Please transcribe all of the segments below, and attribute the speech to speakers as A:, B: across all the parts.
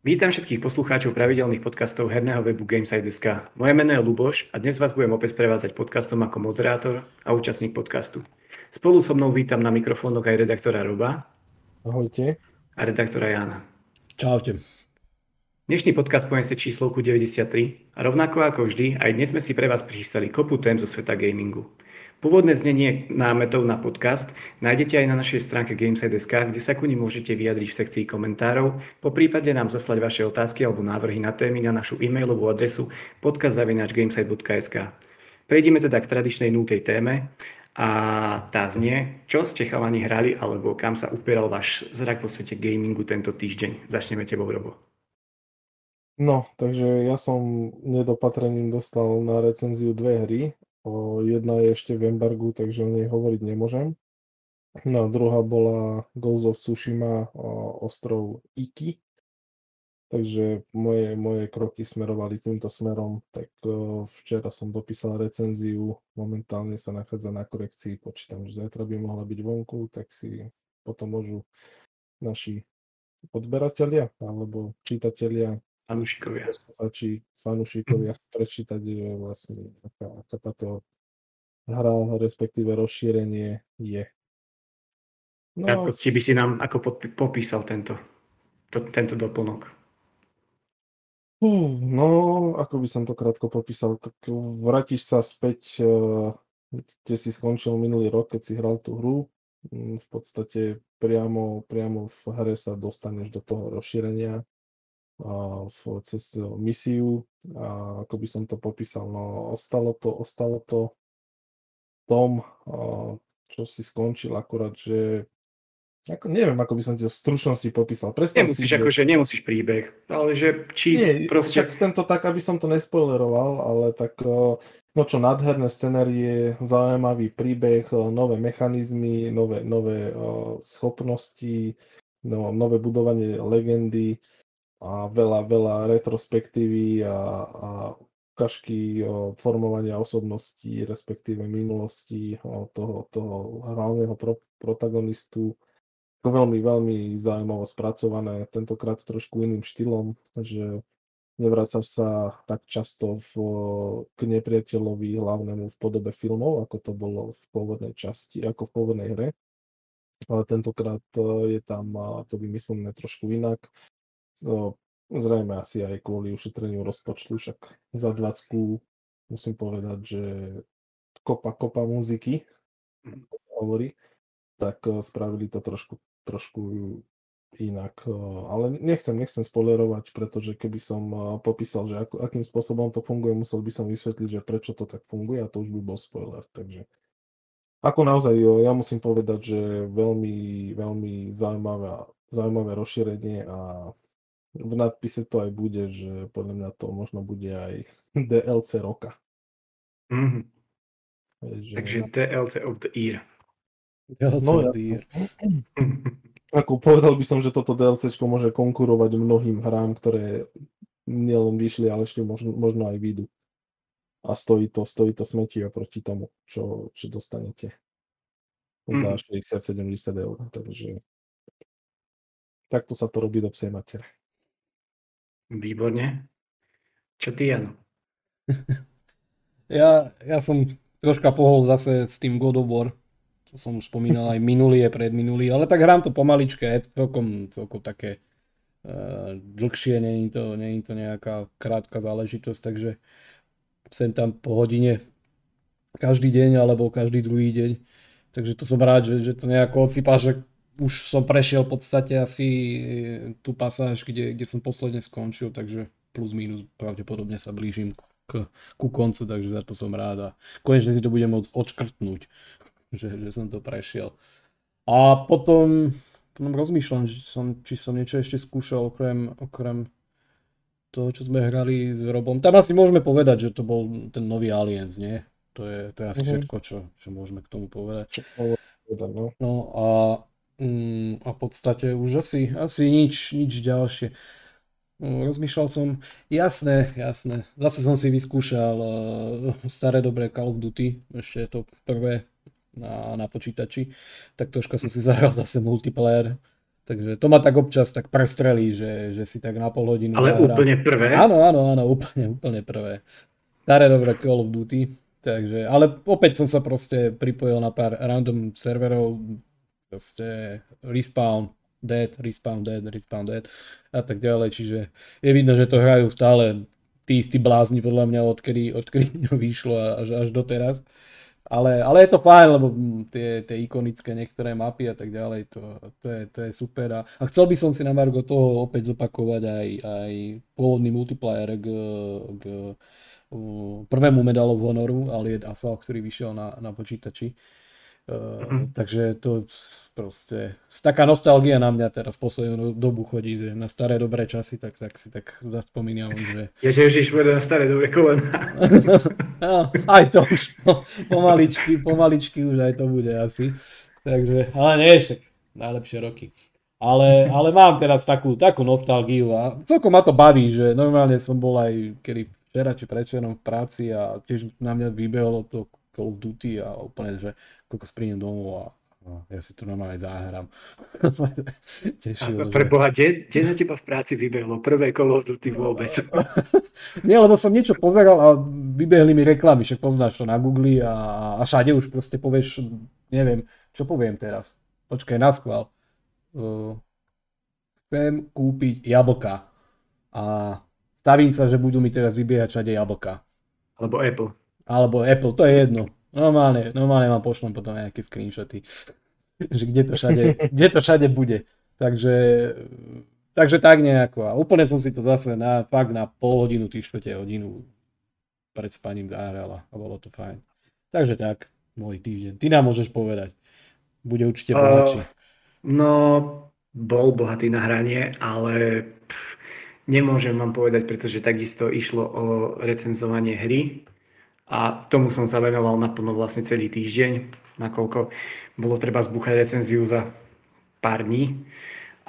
A: Vítam všetkých poslucháčov pravidelných podcastov herného webu Gameside.sk. Moje meno je Luboš a dnes vás budem opäť prevádzať podcastom ako moderátor a účastník podcastu. Spolu so mnou vítam na mikrofónoch aj redaktora Roba.
B: Ahojte.
A: A redaktora Jana.
C: Čaute.
A: Dnešný podcast poniesie číslovku 93 a rovnako ako vždy, aj dnes sme si pre vás prichystali kopu tém zo sveta gamingu. Pôvodné znenie námetov na podcast nájdete aj na našej stránke Gameside.sk, kde sa ku nim môžete vyjadriť v sekcii komentárov, po prípade nám zaslať vaše otázky alebo návrhy na témy na našu e-mailovú adresu podcast.gameside.sk. Prejdeme teda k tradičnej nultej téme a tá znie, čo ste chalani hrali alebo kam sa upieral váš zrak vo svete gamingu tento týždeň. Začneme tebou, Robo.
B: No, takže ja som nedopatrením dostal na recenziu dve hry Jedna je ešte v embargu, takže o nej hovoriť nemôžem. No druhá bola Ghost of Tsushima ostrov Iki. Takže moje, moje kroky smerovali týmto smerom. Tak včera som dopísal recenziu, momentálne sa nachádza na korekcii, počítam, že zajtra by mohla byť vonku, tak si potom môžu naši odberatelia alebo čitatelia
A: fanúšikovia.
B: Poslucháči, fanúšikovia prečítať, že vlastne aká, aká táto hra, respektíve rozšírenie je.
A: No, ako si by si nám ako popísal tento, to, tento doplnok?
B: Uh, no, ako by som to krátko popísal, tak vrátiš sa späť, uh, kde si skončil minulý rok, keď si hral tú hru. Mm, v podstate priamo, priamo v hre sa dostaneš do toho rozšírenia v, cez misiu a ako by som to popísal, no ostalo to, ostalo to tom, čo si skončil, akurát, že ako, neviem, ako by som ti to v stručnosti popísal.
A: Predstav nemusíš, si, akože nemusíš príbeh, ale že či
B: nie,
A: proste...
B: Však tento tak, aby som to nespoileroval, ale tak no čo, nádherné scenérie, zaujímavý príbeh, nové mechanizmy, nové, nové schopnosti, no, nové budovanie legendy, a veľa, veľa retrospektívy a, a ukážky o formovania osobností, respektíve minulosti toho, toho hlavného pro, protagonistu. Veľmi, veľmi zaujímavo spracované, tentokrát trošku iným štýlom, že nevracaš sa tak často v, k nepriateľovi hlavnému v podobe filmov, ako to bolo v pôvodnej časti, ako v pôvodnej hre. Ale tentokrát e, je tam to vymyslené trošku inak Zrejme asi aj kvôli ušetreniu rozpočtu, však za 20 musím povedať, že kopa, kopa muziky hovorí, tak eh, spravili to trošku, trošku inak. Eh, ale nechcem, nechcem spoilerovať, pretože keby som eh, popísal, že ako, akým spôsobom to funguje, musel by som vysvetliť, že prečo to tak funguje a to už by bol spoiler. Takže ako naozaj, ja musím povedať, že veľmi, veľmi zaujímavé, zaujímavé rozšírenie a v nadpise to aj bude, že podľa mňa to možno bude aj DLC roka.
A: Mm-hmm. Že... Takže DLC of the year.
B: DLC no, of the year. Ako povedal by som, že toto DLC môže konkurovať mnohým hrám, ktoré nielen vyšli, ale ešte možno, možno aj vyjdú. A stojí to, stojí to smetí oproti tomu, čo, čo dostanete mm. za 60-70 eur. Takže takto sa to robí do psej matere.
A: Výborne. Čo ty, Jano?
C: ja, ja som troška pohol zase s tým God of War. To som už spomínal aj minulý, aj predminulý, ale tak hrám to pomaličke, je celkom, celkom také uh, dlhšie, je, to, je to nejaká krátka záležitosť, takže sem tam po hodine každý deň alebo každý druhý deň. Takže to som rád, že, že to nejako odsýpáš, už som prešiel v podstate asi e, tú pasáž, kde, kde som posledne skončil, takže plus minus pravdepodobne sa blížim k, ku koncu, takže za to som rád a konečne si to budem môcť odškrtnúť, že, že som to prešiel. A potom, potom rozmýšľam, že som, či som niečo ešte skúšal okrem, okrem toho, čo sme hrali s Robom. Tam asi môžeme povedať, že to bol ten nový Aliens, nie? To je, to je asi uh-huh. všetko, čo, čo môžeme k tomu povedať. No. no a Mm, a v podstate už asi, asi nič, nič ďalšie. No, rozmýšľal som, jasné, jasné, zase som si vyskúšal uh, staré dobré Call of Duty, ešte je to prvé na, na počítači, tak troška som si zahral zase multiplayer Takže to ma tak občas tak prestrelí, že, že si tak na pol hodinu
A: Ale zahrám. úplne prvé?
C: Áno, áno, áno, úplne, úplne prvé. Staré dobré Call of Duty. Takže, ale opäť som sa proste pripojil na pár random serverov, proste Respawn, Dead, Respawn Dead, Respawn Dead a tak ďalej, čiže je vidno, že to hrajú stále tí istí blázni podľa mňa, odkedy, odkedy vyšlo až, až doteraz. Ale, ale je to fajn, lebo tie, tie ikonické niektoré mapy a tak ďalej, to, to, je, to je super. A, a chcel by som si na Margo toho opäť zopakovať aj, aj pôvodný multiplayer k, k prvému medalu v Honoru, ale je Asal, ktorý vyšiel na, na počítači. Uh, takže to proste, taká nostalgia na mňa teraz poslednú dobu chodí, že na staré dobré časy, tak, tak si tak zaspomínam, že...
A: že Ježiš, bude na staré dobré kolena.
C: no, aj to už pomaličky, pomaličky už aj to bude asi. Takže, ale nie, však najlepšie roky. Ale, ale mám teraz takú, takú nostalgiu a celkom ma to baví, že normálne som bol aj kedy včera či predčerom v práci a tiež na mňa vybehlo to Call of Duty a úplne, že koľko spríjem domov a No, ja si to normálne zahrám.
A: Tešil, a pre Boha, kde, kde na teba v práci vybehlo prvé Call of Duty vôbec?
C: Nie, lebo som niečo pozeral a vybehli mi reklamy, však poznáš to na Google a, a všade už proste povieš, neviem, čo poviem teraz. Počkaj, na schvál. Uh, chcem kúpiť jablka a stavím sa, že budú mi teraz vybiehať všade jablka.
A: Alebo Apple.
C: Alebo Apple, to je jedno. Normálne, normálne vám pošlem potom nejaké screenshoty, že kde to všade, kde to všade bude. Takže, takže tak nejako. A úplne som si to zase na, fakt na pol hodinu, tých štvrte hodinu pred spaním zahral a bolo to fajn. Takže tak, môj týždeň. Ty nám môžeš povedať. Bude určite bohatší. Uh,
A: no, bol bohatý na hranie, ale pff, Nemôžem vám povedať, pretože takisto išlo o recenzovanie hry a tomu som sa venoval naplno vlastne celý týždeň, nakoľko bolo treba zbúchať recenziu za pár dní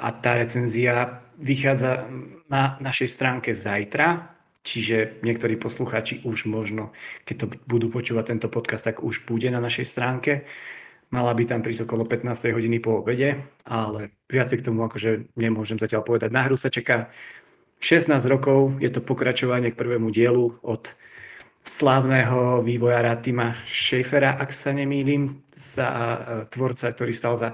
A: a tá recenzia vychádza na našej stránke zajtra, čiže niektorí poslucháči už možno, keď to budú počúvať tento podcast, tak už bude na našej stránke. Mala by tam prísť okolo 15. hodiny po obede, ale viacej k tomu akože nemôžem zatiaľ povedať. Na hru sa čaká 16 rokov je to pokračovanie k prvému dielu od slávneho vývojára Tima Schaefera, ak sa nemýlim, za e, tvorca, ktorý stal za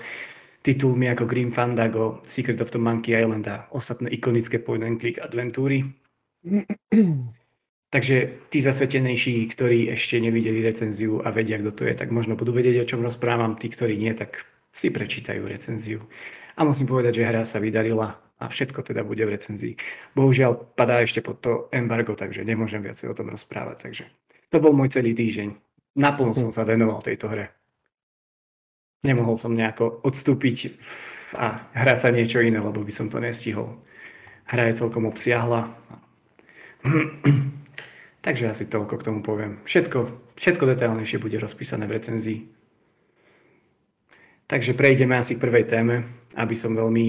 A: titulmi ako Grim Fandango, Secret of the Monkey Island a ostatné ikonické point and click adventúry. Takže tí zasvetenejší, ktorí ešte nevideli recenziu a vedia, kto to je, tak možno budú vedieť, o čom rozprávam. Tí, ktorí nie, tak si prečítajú recenziu. A musím povedať, že hra sa vydarila a všetko teda bude v recenzii. Bohužiaľ padá ešte pod to embargo, takže nemôžem viacej o tom rozprávať. Takže to bol môj celý týždeň. Naplno som sa venoval tejto hre. Nemohol som nejako odstúpiť a hrať sa niečo iné, lebo by som to nestihol. Hra je celkom obsiahla. Takže asi toľko k tomu poviem. Všetko, všetko detailnejšie bude rozpísané v recenzii. Takže prejdeme asi k prvej téme, aby som veľmi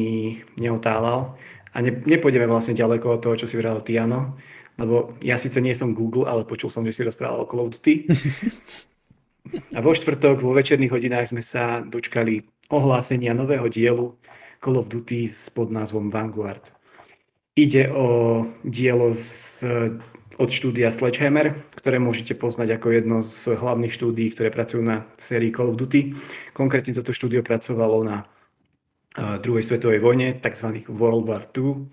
A: neotálal. A ne, nepôjdeme vlastne ďaleko od toho, čo si vral Tiano, lebo ja síce nie som Google, ale počul som, že si rozprával o Call of Duty. A vo štvrtok, vo večerných hodinách sme sa dočkali ohlásenia nového dielu Call of Duty s pod názvom Vanguard. Ide o dielo z od štúdia Sledgehammer, ktoré môžete poznať ako jedno z hlavných štúdií, ktoré pracujú na sérii Call of Duty. Konkrétne toto štúdio pracovalo na druhej svetovej vojne, tzv. World War II,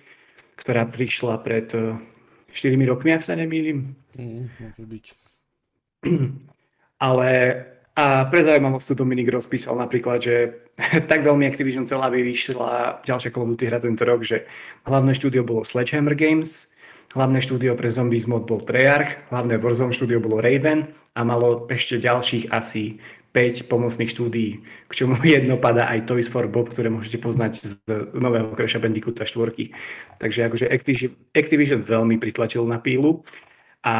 A: ktorá prišla pred 4 rokmi, ak sa nemýlim.
C: Mm, môže byť.
A: Ale a pre zaujímavosť tu Dominik rozpísal napríklad, že tak veľmi Activision celá vyšla ďalšia Call of Duty hra tento rok, že hlavné štúdio bolo Sledgehammer Games, Hlavné štúdio pre Zombies mod bol Treyarch, hlavné Warzone štúdio bolo Raven a malo ešte ďalších asi 5 pomocných štúdií, k čomu jedno padá aj Toys for Bob, ktoré môžete poznať z nového Crasha Bandicoota 4. Takže akože Activision, veľmi pritlačil na pílu. A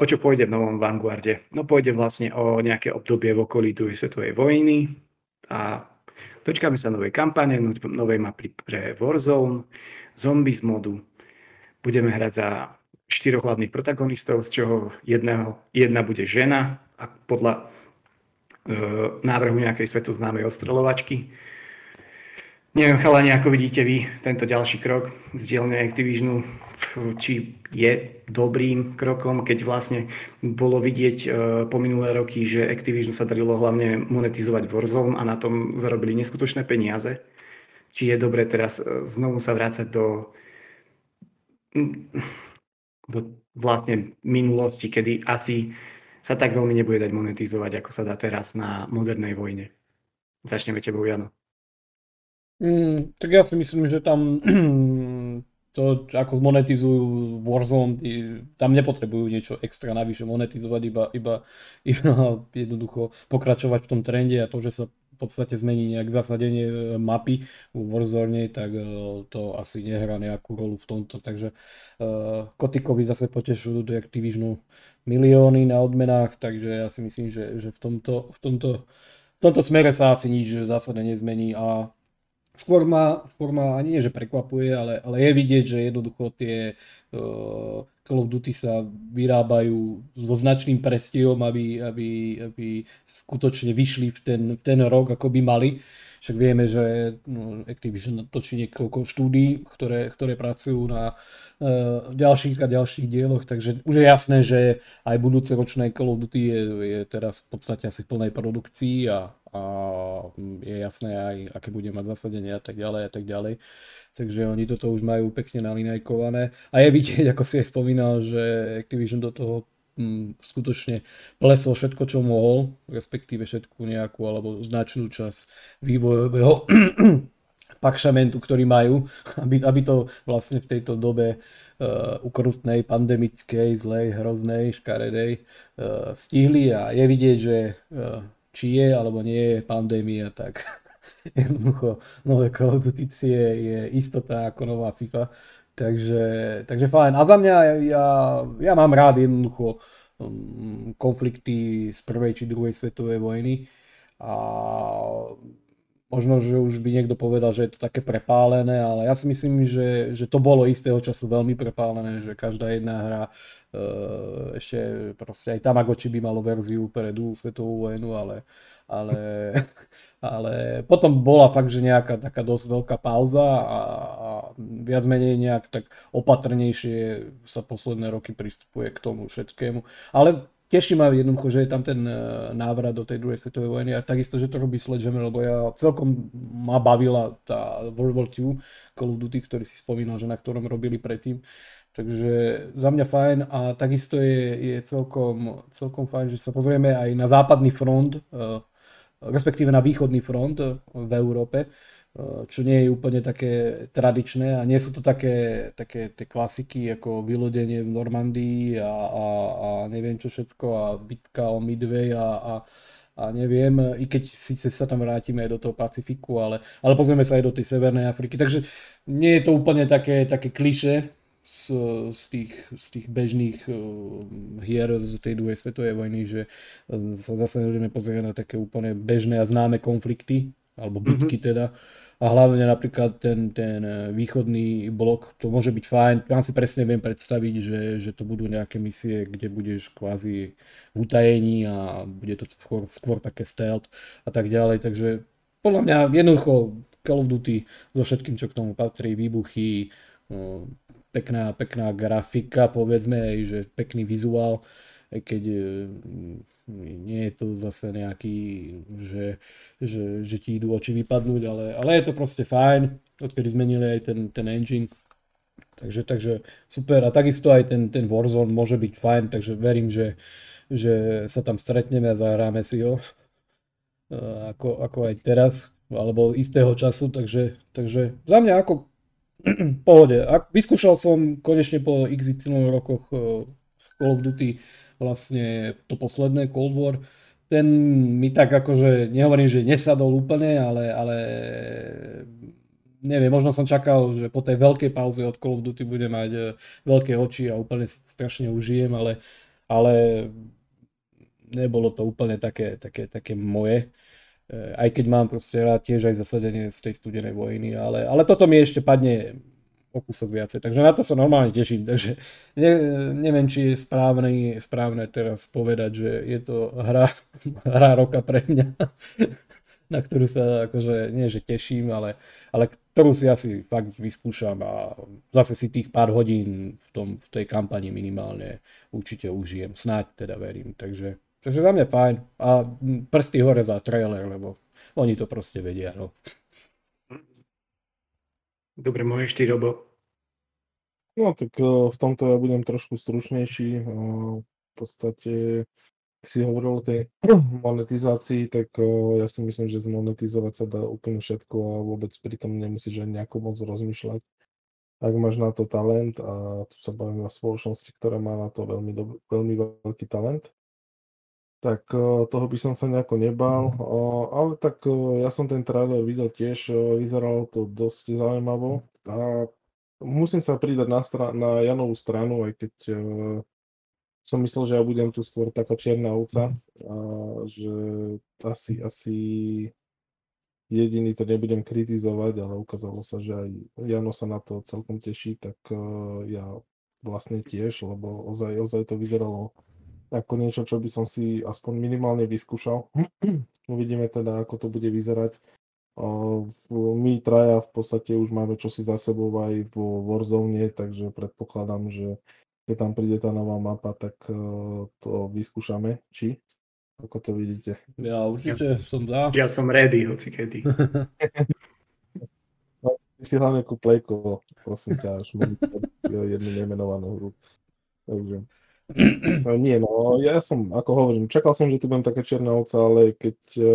A: o čo pôjde v novom Vanguarde? No pôjde vlastne o nejaké obdobie v okolí druhej svetovej vojny a dočkáme sa novej kampane, novej mapy pre Warzone, Zombies modu, Budeme hrať za štyroch hlavných protagonistov, z čoho jedného, jedna bude žena a podľa návrhu nejakej svetoznámej ostreľovačky. Neviem, chalani, ako vidíte vy tento ďalší krok z dielne Activisionu, či je dobrým krokom, keď vlastne bolo vidieť uh, po minulé roky, že Activision sa darilo hlavne monetizovať Warzone a na tom zarobili neskutočné peniaze. Či je dobré teraz uh, znovu sa vrácať do, do vlastne minulosti, kedy asi sa tak veľmi nebude dať monetizovať, ako sa dá teraz na modernej vojne. Začneme tebou, Jano.
C: Mm, tak ja si myslím, že tam to, ako zmonetizujú Warzone, tam nepotrebujú niečo extra navyše monetizovať, iba, iba, iba jednoducho pokračovať v tom trende a to, že sa v podstate zmení nejak zasadenie e, mapy v Warzone, tak e, to asi nehrá nejakú rolu v tomto. Takže uh, Kotikovi zase potešujú do Activisionu milióny na odmenách, takže ja si myslím, že, že v, tomto, v, tomto, v tomto smere sa asi nič zásadne nezmení a skôr ma, skôr ma nie, že prekvapuje, ale, ale je vidieť, že jednoducho tie uh, Call of Duty sa vyrábajú so značným prestihom, aby, aby, aby skutočne vyšli v ten, v ten rok, ako by mali. Však vieme, že no, Activision točí niekoľko štúdí, ktoré, ktoré pracujú na uh, ďalších a ďalších dieloch, takže už je jasné, že aj budúce ročné Call of Duty je, je teraz v podstate asi v plnej produkcii a, a je jasné aj, aké bude mať zasadenie a tak ďalej a tak ďalej. Takže oni toto už majú pekne nalinajkované. A je vidieť, ako si aj spomínal, že Activision do toho mm, skutočne plesol všetko, čo mohol, respektíve všetku nejakú alebo značnú časť vývojového pakšamentu, ktorý majú, aby, aby to vlastne v tejto dobe uh, ukrutnej, pandemickej, zlej, hroznej, škaredej uh, stihli a je vidieť, že uh, či je alebo nie je pandémia, tak jednoducho nové Call of Duty je, istota ako nová FIFA. Takže, takže fajn. A za mňa, ja, ja mám rád jednoducho um, konflikty z prvej či druhej svetovej vojny. A možno, že už by niekto povedal, že je to také prepálené, ale ja si myslím, že, že to bolo istého času veľmi prepálené, že každá jedna hra uh, ešte proste aj Tamagotchi by malo verziu pre druhú svetovú vojnu, ale, ale ale potom bola fakt, že nejaká taká dosť veľká pauza a, a viac menej nejak tak opatrnejšie sa posledné roky pristupuje k tomu všetkému. Ale teší ma jednoducho, že je tam ten e, návrat do tej druhej svetovej vojny a takisto, že to robí Sledgehammer, lebo ja celkom ma bavila tá World War II Call of Duty, ktorý si spomínal, že na ktorom robili predtým. Takže za mňa fajn a takisto je, je celkom, celkom fajn, že sa pozrieme aj na západný front, uh, respektíve na východný front v Európe, čo nie je úplne také tradičné a nie sú to také, také tie klasiky ako vylodenie v Normandii a, a, a neviem čo všetko a bitka o Midway a, a, a neviem, i keď síce sa tam vrátime aj do toho Pacifiku, ale, ale pozrieme sa aj do tej Severnej Afriky, takže nie je to úplne také, také kliše, z, z, tých, z tých bežných uh, hier z tej druhej svetovej vojny, že uh, sa zase budeme pozrieť na také úplne bežné a známe konflikty, alebo mhm. bitky mm-hmm. teda. A hlavne napríklad ten, ten uh, východný blok, to môže byť fajn. Tam si presne viem predstaviť, že, že to budú nejaké misie, kde budeš kvázi v utajení a bude to skôr, skôr také stealth a tak ďalej. Takže podľa mňa jednoducho Call of Duty so všetkým, čo k tomu patrí, výbuchy, pekná, pekná grafika, povedzme, aj, že pekný vizuál, keď e, nie je to zase nejaký, že, že, že ti idú oči vypadnúť, ale, ale je to proste fajn, odkedy zmenili aj ten, ten engine. Takže, takže super a takisto aj ten, ten Warzone môže byť fajn, takže verím, že, že sa tam stretneme a zahráme si ho e, ako, ako aj teraz, alebo istého času, takže, takže za mňa ako pohode. A vyskúšal som konečne po XY rokoch uh, Call of Duty vlastne to posledné Cold War. Ten mi tak akože, nehovorím, že nesadol úplne, ale, ale neviem, možno som čakal, že po tej veľkej pauze od Call of Duty bude mať uh, veľké oči a úplne si strašne užijem, ale, ale nebolo to úplne také, také, také moje. Eh, aj keď mám proste rád tiež aj zasadenie z tej studenej vojny, ale, ale toto mi ešte padne o kúsok viacej, takže na to sa normálne teším, takže ne, neviem, či je správne, správne teraz povedať, že je to hra, hra roka pre mňa, na ktorú sa akože, nie že teším, ale, ale ktorú si asi fakt vyskúšam a zase si tých pár hodín v, tom, v tej kampani minimálne určite užijem. Snáď teda verím. Takže, takže za mňa fajn. A prsty hore za trailer, lebo oni to proste vedia. No.
A: Dobre, môžeš ty, Robo.
B: No tak eh, v tomto ja budem trošku stručnejší. Eh, v podstate si hovoril o tej monetizácii, tak uh, ja si myslím, že zmonetizovať sa dá úplne všetko a vôbec pri tom nemusíš ani nejako moc rozmýšľať. Ak máš na to talent a tu sa bavíme o spoločnosti, ktorá má na to veľmi, dob- veľmi veľký talent, tak uh, toho by som sa nejako nebal, uh, ale tak uh, ja som ten trailer videl tiež, vyzeralo to dosť zaujímavo. A musím sa pridať na, stra- na Janovú stranu, aj keď som myslel, že ja budem tu skôr taká čierna ovca, a že asi, asi jediný to nebudem kritizovať, ale ukázalo sa, že aj Jano sa na to celkom teší, tak ja vlastne tiež, lebo ozaj, ozaj to vyzeralo ako niečo, čo by som si aspoň minimálne vyskúšal. Uvidíme teda, ako to bude vyzerať. My traja v podstate už máme čosi za sebou aj vo Warzone, takže predpokladám, že keď tam príde tá nová mapa, tak to vyskúšame, či? Ako to vidíte?
C: Ja určite ja som za.
A: Ja som ready, hoci kedy.
B: no, ty si hlavne ku Playko, prosím ťa, až jednu nemenovanú hru. Takže... No, nie, no, ja som, ako hovorím, čakal som, že tu budem taká čierna ovca, ale keď uh,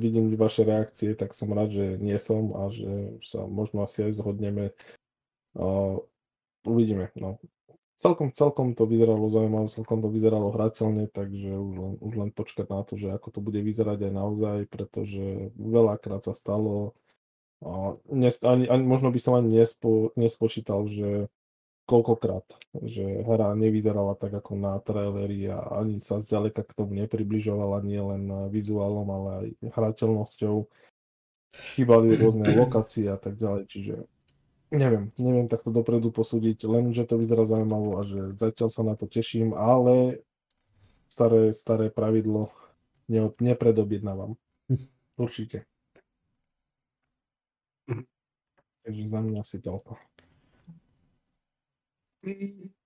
B: vidím vaše reakcie, tak som rád, že nie som a že sa možno asi aj zhodneme. Uh, uvidíme, no celkom, celkom to vyzeralo zaujímavé, celkom to vyzeralo hrateľne, takže už len, už len počkať na to, že ako to bude vyzerať aj naozaj, pretože veľakrát sa stalo, a nes, ani, ani, možno by som ani nespo, nespočítal, že koľkokrát, že hra nevyzerala tak ako na traileri a ani sa zďaleka k tomu nepribližovala nie len vizuálom, ale aj hrateľnosťou. Chýbali rôzne lokácie a tak ďalej, čiže Neviem, neviem takto dopredu posúdiť, len že to vyzerá zaujímavo a že zatiaľ sa na to teším, ale staré, staré pravidlo ne, nepredobjednávam. Určite. Takže za mňa asi toľko.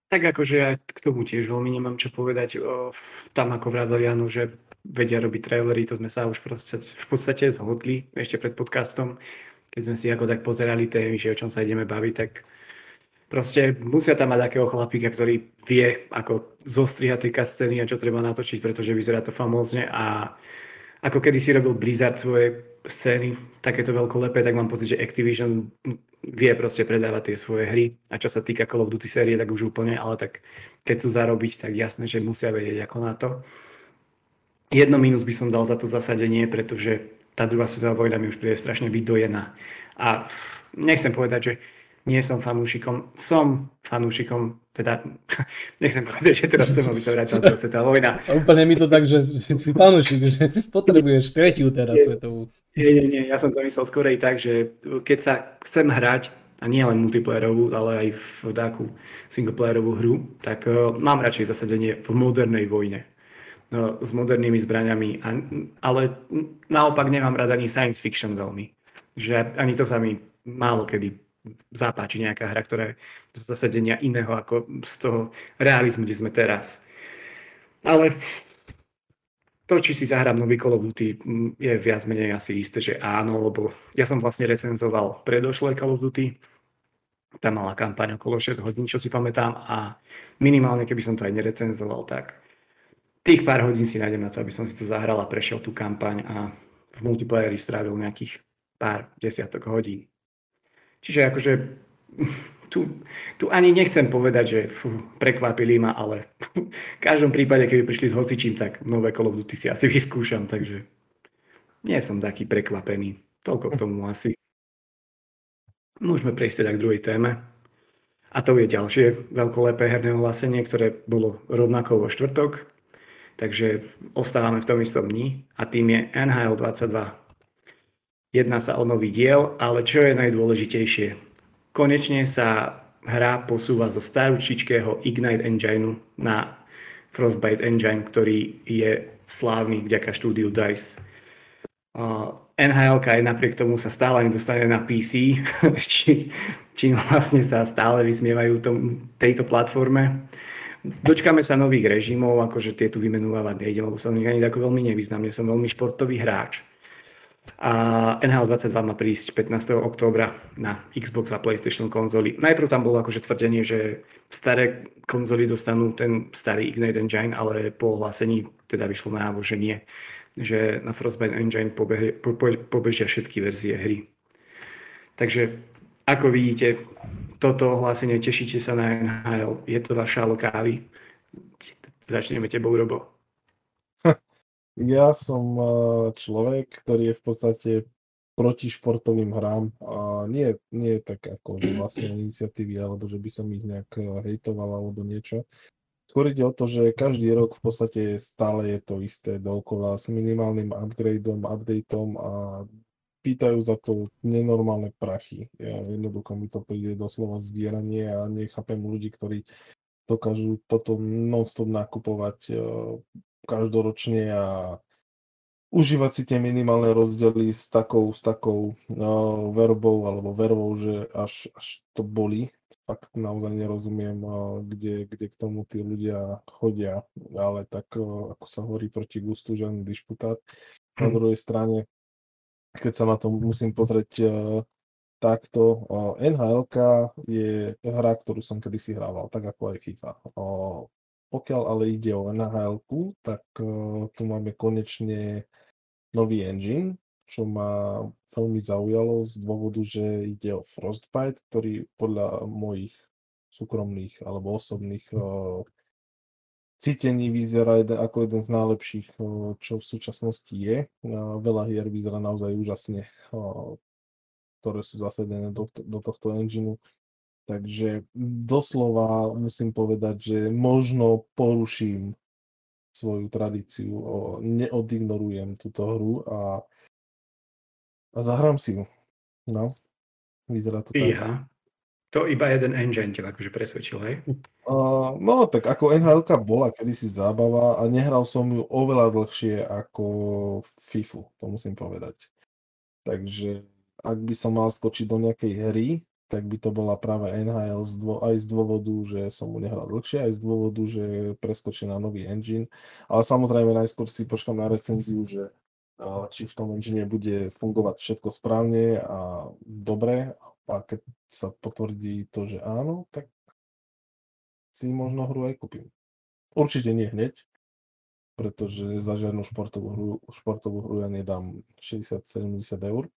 A: Tak akože ja k tomu tiež veľmi nemám čo povedať. O, tam ako vravil Janu, že vedia robiť trailery, to sme sa už proste, v podstate zhodli ešte pred podcastom keď sme si ako tak pozerali témy, že o čom sa ideme baviť, tak proste musia tam mať takého chlapíka, ktorý vie, ako zostrihať tie scény a čo treba natočiť, pretože vyzerá to famózne a ako kedy si robil Blizzard svoje scény, takéto veľkolepé, tak mám pocit, že Activision vie proste predávať tie svoje hry a čo sa týka Call of Duty série, tak už úplne, ale tak keď sú zarobiť, tak jasné, že musia vedieť ako na to. Jedno mínus by som dal za to zasadenie, pretože tá druhá svetová vojna mi už príde strašne vydojená. A nechcem povedať, že nie som fanúšikom, som fanúšikom, teda nechcem povedať, že teraz chcem, aby sa vrátila druhá svetová vojna.
C: A úplne mi to tak, že si fanúšik, že potrebuješ tretiu teraz nie, svetovú.
A: Nie, nie, nie, ja som to myslel skôr aj tak, že keď sa chcem hrať, a nie len multiplayerovú, ale aj v takú singleplayerovú hru, tak uh, mám radšej zasadenie v modernej vojne no, s modernými zbraniami, a, ale naopak nemám rada ani science fiction veľmi. Že ani to sa mi málo kedy zapáči nejaká hra, ktorá je z zasadenia iného ako z toho realizmu, kde sme teraz. Ale to, či si zahrám nový Call of Duty, je viac menej asi isté, že áno, lebo ja som vlastne recenzoval predošlé Call of Duty, tam mala kampaň okolo 6 hodín, čo si pamätám a minimálne, keby som to aj nerecenzoval, tak tých pár hodín si nájdem na to, aby som si to zahral a prešiel tú kampaň a v multiplayeri strávil nejakých pár desiatok hodín. Čiže akože tu, tu ani nechcem povedať, že fú, prekvapili ma, ale v každom prípade, keby prišli s hocičím, tak nové Call of Duty si asi vyskúšam, takže nie som taký prekvapený. Toľko k tomu asi. Môžeme prejsť teda k druhej téme. A to je ďalšie veľkolepé herné ohlasenie, ktoré bolo rovnako vo štvrtok. Takže ostávame v tom istom dni a tým je NHL 22. Jedná sa o nový diel, ale čo je najdôležitejšie? Konečne sa hra posúva zo staručičkého Ignite Engineu na Frostbite Engine, ktorý je slávny vďaka štúdiu DICE. NHL aj napriek tomu sa stále nedostane na PC, či, či vlastne sa stále vysmievajú tom, tejto platforme. Dočkáme sa nových režimov, akože tie tu vymenúvať nejde, lebo som ani tak veľmi nevyznám. Ja som veľmi športový hráč. A NHL 22 má prísť 15. októbra na Xbox a PlayStation konzoly. Najprv tam bolo akože tvrdenie, že staré konzoly dostanú ten starý Ignite Engine, ale po ohlásení teda vyšlo najavo, že nie že na Frostbite Engine pobehe, po, po, pobežia všetky verzie hry. Takže ako vidíte, toto ohlásenie, tešíte sa na NHL, je to vaša lokávy. Začneme tebou, Robo.
B: Ja som eh, človek, ktorý je v podstate proti športovým hrám a nie, nie tak ako vlastne iniciatívy, alebo že by som ich nejak eh, hejtoval alebo niečo. Skôr ide o to, že každý rok v podstate stále je to isté dookola s minimálnym upgradeom, updateom a pýtajú za to nenormálne prachy. Ja jednoducho mi to príde doslova zdieranie a nechápem ľudí, ktorí dokážu toto non-stop nakupovať eh, každoročne a užívať si tie minimálne rozdiely s takou, s takou uh, verbou alebo verbou, že až, až to boli fakt naozaj nerozumiem, kde, kde k tomu tí ľudia chodia, ale tak ako sa hovorí proti gustu žiadny disputát. Na hm. druhej strane, keď sa na to musím pozrieť takto, NHL je hra, ktorú som kedysi hrával, tak ako aj FIFA. Pokiaľ ale ide o nhl tak tu máme konečne nový engine, čo ma veľmi zaujalo z dôvodu, že ide o Frostbite, ktorý podľa mojich súkromných alebo osobných uh, cítení vyzerá ako jeden z najlepších, uh, čo v súčasnosti je. Veľa hier vyzerá naozaj úžasne, ktoré sú zasadené do, do tohto engineu. Takže doslova musím povedať, že možno poruším svoju tradíciu, neodignorujem túto hru a a zahrám si ju. No, vyzerá to tak.
A: To iba jeden engine ťa akože presvedčil, hej?
B: Uh, no, tak ako nhl bola kedysi zábava a nehral som ju oveľa dlhšie ako FIFU, to musím povedať. Takže ak by som mal skočiť do nejakej hry, tak by to bola práve NHL z dvo- aj z dôvodu, že som mu nehral dlhšie, aj z dôvodu, že preskočí na nový engine. Ale samozrejme najskôr si počkam na recenziu, že či v tom engine bude fungovať všetko správne a dobre a keď sa potvrdí to, že áno, tak si možno hru aj kúpim. Určite nie hneď, pretože za žiadnu športovú hru, športovú hru ja nedám 60-70 eur,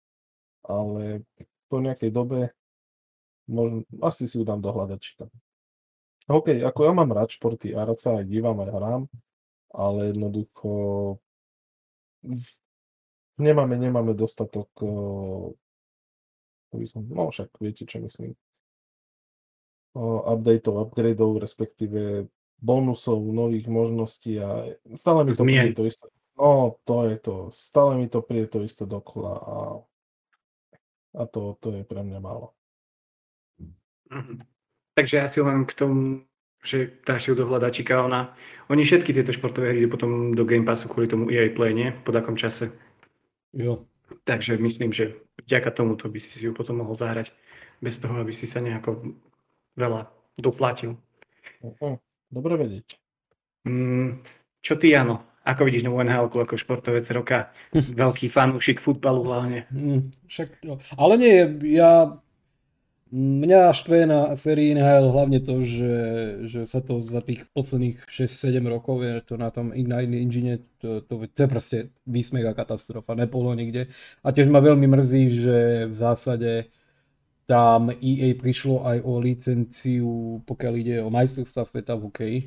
B: ale po nejakej dobe možno, asi si ju dám do hľadačka. OK, ako ja mám rád športy a rád sa aj dívam, aj hrám, ale jednoducho nemáme, nemáme dostatok uh, som, no však viete, čo myslím. Uh, updateov, upgradeov, respektíve bonusov, nových možností a stále mi to príde to isté. No, to je to. Stále mi to príde to isté dokola a, a to, to je pre mňa málo.
A: Mm-hmm. Takže asi len k tomu, že dáš si do hľadačika, ona, oni všetky tieto športové hry potom do Game Passu kvôli tomu EA Play, nie? Po takom čase.
C: Jo.
A: Takže myslím, že vďaka tomuto by si si ju potom mohol zahrať bez toho, aby si sa nejako veľa doplatil.
B: Dobre vedieť.
A: Mm, čo ty, Jano? Ako vidíš novú nhl ako športovec roka? Veľký fanúšik futbalu hlavne.
C: Mm, však, no. Ale nie, ja Mňa štve na sérii NHL hlavne to, že, že sa to za tých posledných 6-7 rokov, je to na tom Ignite Engine, to, to, to je proste výsmech a katastrofa, nepolo nikde. A tiež ma veľmi mrzí, že v zásade tam EA prišlo aj o licenciu, pokiaľ ide o majstrovstvá sveta v hokeji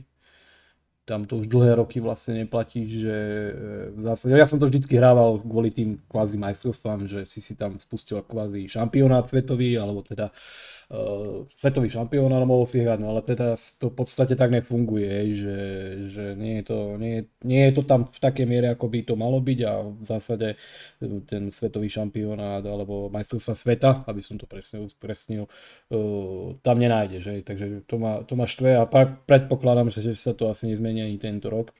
C: tam to už dlhé roky vlastne neplatí, že e, v zásade, ja som to vždycky hrával kvôli tým kvázi majstrovstvám, že si si tam spustil kvázi šampionát svetový, alebo teda uh, svetový šampiónát mohol si hrať, no ale teda to v podstate tak nefunguje, že, že nie, je to, nie, nie je to tam v takej miere, ako by to malo byť a v zásade ten svetový šampionát alebo majstrovstva sveta, aby som to presne uspresnil, uh, tam nenájde, že? takže to ma, to ma štve a predpokladám, že sa to asi nezmení ani tento rok.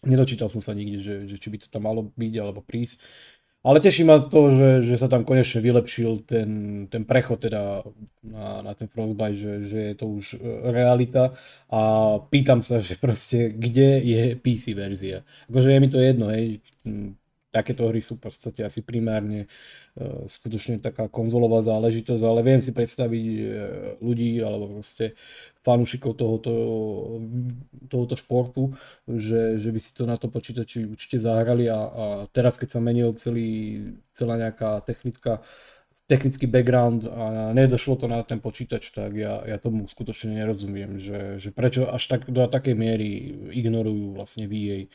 C: Nedočítal som sa nikde, že, že či by to tam malo byť alebo prísť ale teší ma to, že, že sa tam konečne vylepšil ten, ten prechod teda na, na ten Frostbite, že, že je to už e, realita a pýtam sa, že proste kde je PC verzia. Akože je mi to jedno, hej, takéto hry sú v podstate asi primárne skutočne taká konzolová záležitosť, ale viem si predstaviť uh, ľudí alebo proste fanúšikov tohoto, tohoto športu, že, že by si to na to počítači určite zahrali a, a teraz keď sa menil celý, celá nejaká technická technický background a nedošlo to na ten počítač, tak ja, ja tomu skutočne nerozumiem, že, že prečo až tak do takej miery ignorujú vlastne VA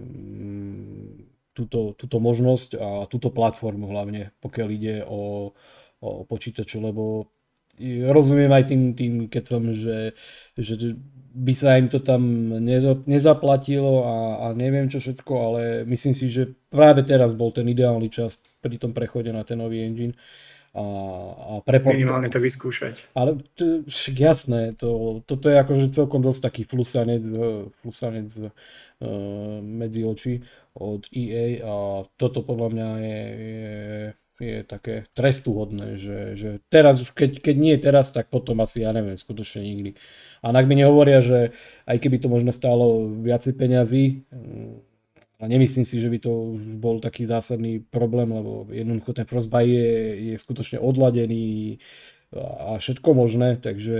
C: mm, túto, túto možnosť a túto platformu hlavne, pokiaľ ide o, o počítače, lebo rozumiem aj tým, tým keď som, že, že by sa im to tam nezaplatilo a, a neviem čo všetko, ale myslím si, že práve teraz bol ten ideálny čas pri tom prechode na ten nový engine. A, a
A: prepor... Minimálne to vyskúšať.
C: Ale však jasné, to, toto je akože celkom dosť taký flusanec, flusanec medzi oči od EA a toto podľa mňa je, je je také trestuhodné, že, že teraz už, keď, keď nie teraz, tak potom asi, ja neviem, skutočne nikdy. A ak mi nehovoria, že aj keby to možno stálo viacej peňazí, mm, a nemyslím si, že by to bol taký zásadný problém, lebo jednoducho ten Frostbite je, je skutočne odladený a všetko možné, takže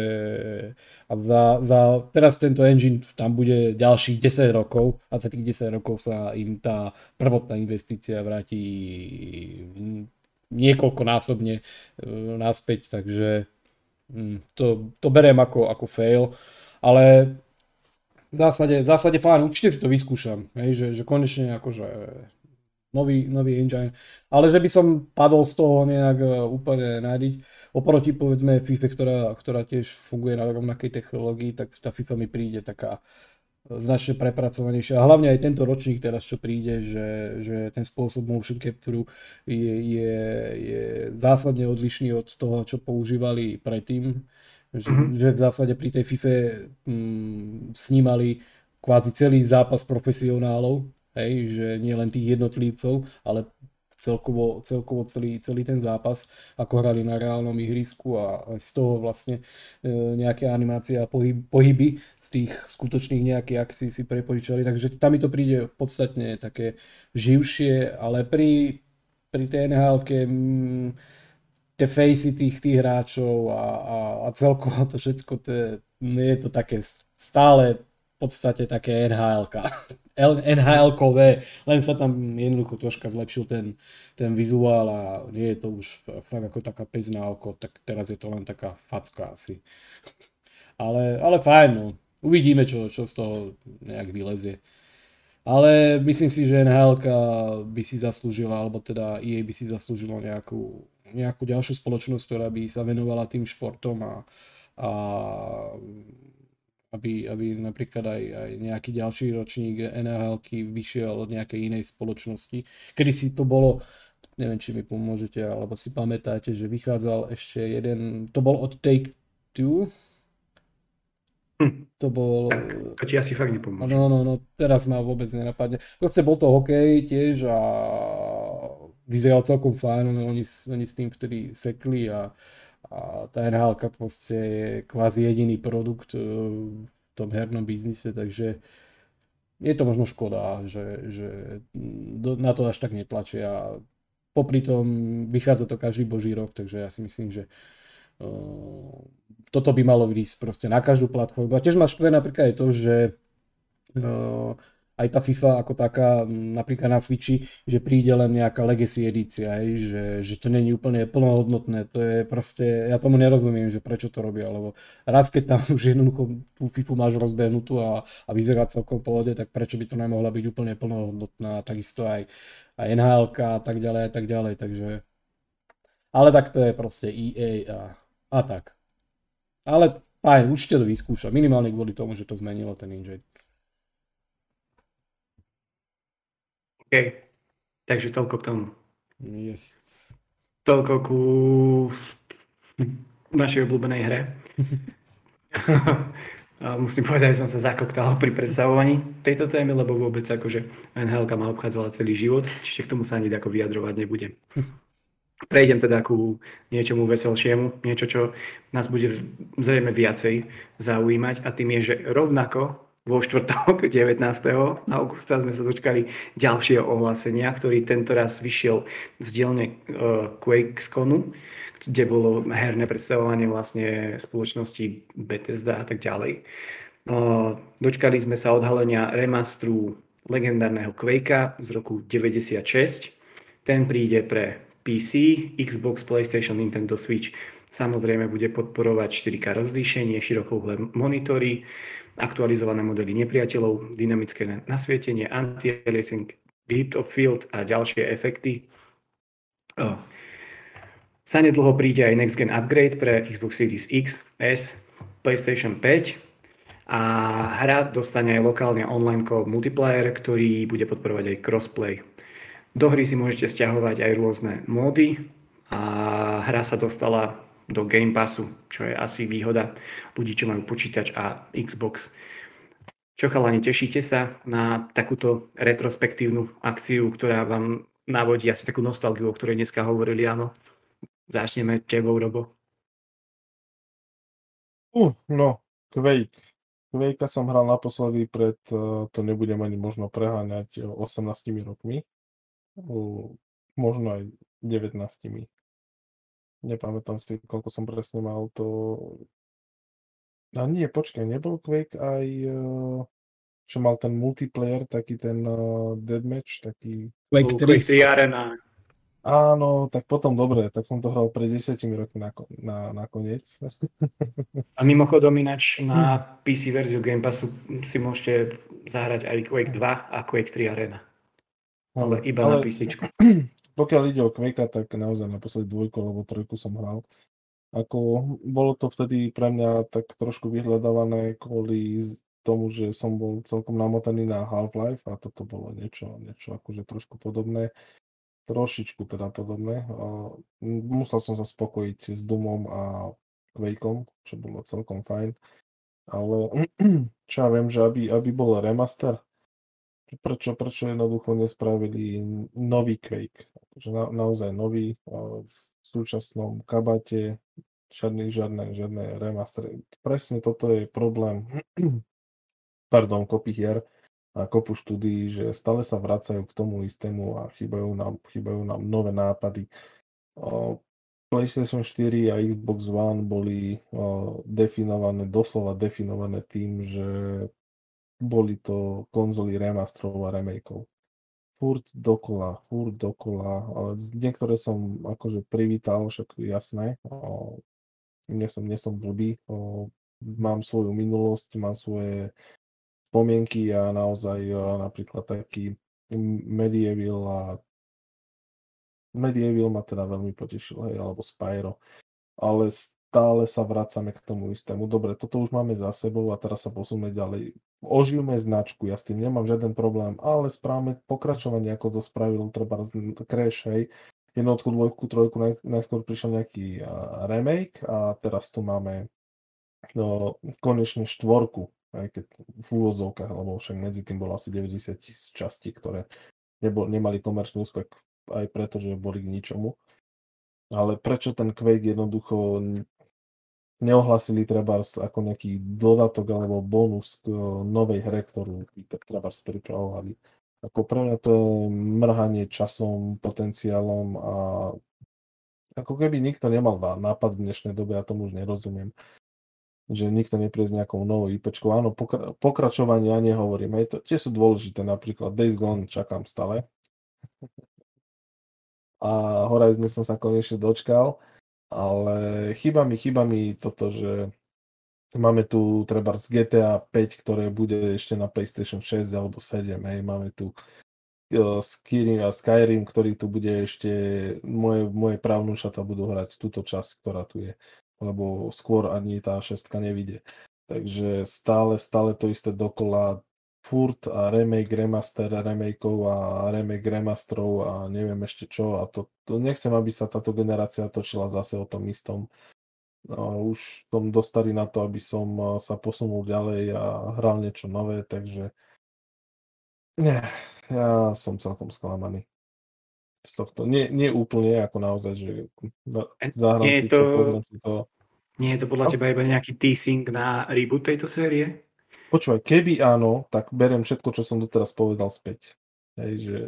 C: a za, za, teraz tento engine tam bude ďalších 10 rokov a za tých 10 rokov sa im tá prvotná investícia vráti niekoľkonásobne e, naspäť, takže hm, to, to beriem ako, ako fail, ale v zásade, v zásade fajn, určite si to vyskúšam, hej, že, že konečne akože nový, nový engine, ale že by som padol z toho nejak e, úplne nádiť, oproti povedzme FIFA, ktorá, ktorá tiež funguje na rovnakej technológii, tak tá FIFA mi príde taká značne prepracovanejšie. A hlavne aj tento ročník teraz, čo príde, že, že ten spôsob motion capture je, je, je zásadne odlišný od toho, čo používali predtým. Že, mm-hmm. že v zásade pri tej FIFA mm, snímali kvázi celý zápas profesionálov, hej, že nie len tých jednotlivcov, ale celkovo, celkovo celý, celý ten zápas, ako hrali na reálnom ihrisku a z toho vlastne e, nejaké animácie a pohyb, pohyby z tých skutočných nejakých akcií si prepožičali, takže tam mi to príde podstatne také živšie, ale pri, pri tej nhl mm, tie facey tých, tých hráčov a, a, a celkovo to všetko, to je, je to také stále v podstate také nhl NHL-kové, len sa tam jednoducho troška zlepšil ten, ten vizuál a nie je to už fakt ako taká pec na oko, tak teraz je to len taká facka asi. Ale, ale fajn, no. uvidíme, čo, čo z toho nejak vylezie. Ale myslím si, že NHL by si zaslúžila, alebo teda EA by si zaslúžilo nejakú, nejakú ďalšiu spoločnosť, ktorá by sa venovala tým športom a, a aby, aby napríklad aj, aj nejaký ďalší ročník nhl vyšiel od nejakej inej spoločnosti. Kedy si to bolo, neviem, či mi pomôžete, alebo si pamätáte, že vychádzal ešte jeden, to bol od Take Two,
A: Hm. To bol... Tak, to ti asi fakt nepomôže.
C: No, no, no, teraz ma vôbec nenapadne. Proste bol to hokej tiež a vyzeral celkom fajn, no, oni, oni s tým vtedy sekli a a tá nhl proste je kvázi jediný produkt e, v tom hernom biznise, takže je to možno škoda, že, že na to až tak netlačia. Popri tom vychádza to každý boží rok, takže ja si myslím, že uh, toto by malo ísť proste na každú platformu. A tiež ma štve napríklad aj to, že uh, aj tá FIFA ako taká, napríklad na Switchi, že príde len nejaká legacy edícia, aj, že, že to není úplne plnohodnotné, to je proste, ja tomu nerozumiem, že prečo to robia, lebo raz keď tam už jednoducho tú FIFA máš rozbehnutú a, a vyzerá celkom pohode, tak prečo by to nemohla byť úplne plnohodnotná, takisto aj, aj NHL a tak ďalej a tak ďalej, takže ale tak to je proste EA a, a tak. Ale fajn, určite to vyskúša, minimálne kvôli tomu, že to zmenilo ten engine.
A: OK. Takže toľko k tomu.
C: Yes.
A: Toľko ku našej obľúbenej hre. Musím povedať, že som sa zakoktal pri predstavovaní tejto témy, lebo vôbec akože NHL ma obchádzala celý život, čiže k tomu sa ani ako vyjadrovať nebudem. Prejdem teda ku niečomu veselšiemu, niečo, čo nás bude zrejme viacej zaujímať a tým je, že rovnako vo štvrtok 19. augusta sme sa dočkali ďalšieho ohlásenia, ktorý tento raz vyšiel z dielne uh, QuakeConu, kde bolo herné predstavovanie vlastne spoločnosti Bethesda a tak ďalej. Uh, dočkali sme sa odhalenia remastru legendárneho Quakea z roku 96. Ten príde pre PC, Xbox, PlayStation, Nintendo Switch. Samozrejme bude podporovať 4K rozlíšenie, širokouhle monitory, aktualizované modely nepriateľov, dynamické nasvietenie, anti-aliasing, deep of field a ďalšie efekty. Oh. Zanedlho príde aj Next Gen upgrade pre Xbox Series X, S, PlayStation 5 a hra dostane aj lokálne online co multiplayer, ktorý bude podporovať aj crossplay. Do hry si môžete stiahovať aj rôzne módy a hra sa dostala do Game Passu, čo je asi výhoda ľudí, čo majú počítač a Xbox. Čo chalani, tešíte sa na takúto retrospektívnu akciu, ktorá vám navodí asi takú nostalgiu, o ktorej dneska hovorili, áno? Začneme tebou, Robo.
B: Uh, no, Quake. Quake som hral naposledy pred, eh, to nebudem ani možno preháňať, 18 rokmi možno aj 19. Nepamätám si, koľko som presne mal to... A nie, počkaj, nebol Quake aj, čo mal ten multiplayer, taký ten uh, deathmatch, taký...
A: Quake 3. Quake 3 Arena.
B: Áno, tak potom dobre, tak som to hral pred desiatimi rokmi na, na, nakoniec.
A: A mimochodom ináč na PC verziu Game Passu si môžete zahrať aj Quake 2 a Quake 3 Arena ale iba ale, na PC.
B: Pokiaľ ide o Quake, tak naozaj naposledy dvojku alebo trojku som hral. Ako, bolo to vtedy pre mňa tak trošku vyhľadávané kvôli tomu, že som bol celkom namotaný na Half-Life a toto bolo niečo, niečo akože trošku podobné. Trošičku teda podobné. Musel som sa spokojiť s Doomom a Quakeom, čo bolo celkom fajn. Ale čo ja viem, že aby, aby bol remaster, prečo, prečo jednoducho nespravili nový Quake. Akože na, naozaj nový v súčasnom kabate, žiadne, žiadne, žiadne remastery. Presne toto je problém, pardon, kopy hier a kopu štúdií, že stále sa vracajú k tomu istému a chýbajú nám, chýbajú nám nové nápady. PlayStation 4 a Xbox One boli definované, doslova definované tým, že boli to konzoly remastrov a remakeov. Furt dokola, furt dokola. Niektoré som akože privítal, však jasné. Nie som, nie som blbý. Mám svoju minulosť, mám svoje spomienky a naozaj napríklad taký Medieval a Medieval ma teda veľmi potešil, hej, alebo Spyro. Ale stále sa vracame k tomu istému. Dobre, toto už máme za sebou a teraz sa posúme ďalej. Oživme značku, ja s tým nemám žiaden problém, ale správame pokračovanie, ako to spravil treba Crash, hej. Jednotku, dvojku, trojku, naj, najskôr prišiel nejaký uh, remake a teraz tu máme no, konečne štvorku, aj keď v úvozovkách, lebo však medzi tým bolo asi 90 tisíc častí, ktoré nebol, nemali komerčný úspech aj preto, že boli k ničomu. Ale prečo ten Quake jednoducho neohlasili trebárs ako nejaký dodatok alebo bonus k novej hre, ktorú trebárs pripravovali. Ako pre mňa to je mrhanie časom, potenciálom a ako keby nikto nemal nápad v dnešnej dobe, ja tomu už nerozumiem že nikto neprie s nejakou novou IPčkou. Áno, pokra- pokračovanie ja nehovorím, hej, to, tie sú dôležité, napríklad Days Gone čakám stále. A Horizon som sa konečne dočkal ale chýba mi, chýba mi toto, že máme tu treba z GTA 5, ktoré bude ešte na PlayStation 6 alebo 7, hej, máme tu Skyrim, Skyrim, ktorý tu bude ešte, moje, moje právnučata budú hrať túto časť, ktorá tu je, lebo skôr ani tá šestka nevidie. Takže stále, stále to isté dokola, furt a remake, remaster remakeov a remake remasterov a neviem ešte čo a to, to nechcem, aby sa táto generácia točila zase o tom istom. už som dostarý na to, aby som sa posunul ďalej a hral niečo nové, takže nie, ja som celkom sklamaný z tohto. Nie, nie úplne, ako naozaj, že zahrám nie si to, čo, pozriem si to.
A: Nie je to podľa no. teba iba nejaký teasing na reboot tejto série?
B: Počúvaj, keby áno, tak beriem všetko, čo som doteraz povedal späť. Hej, že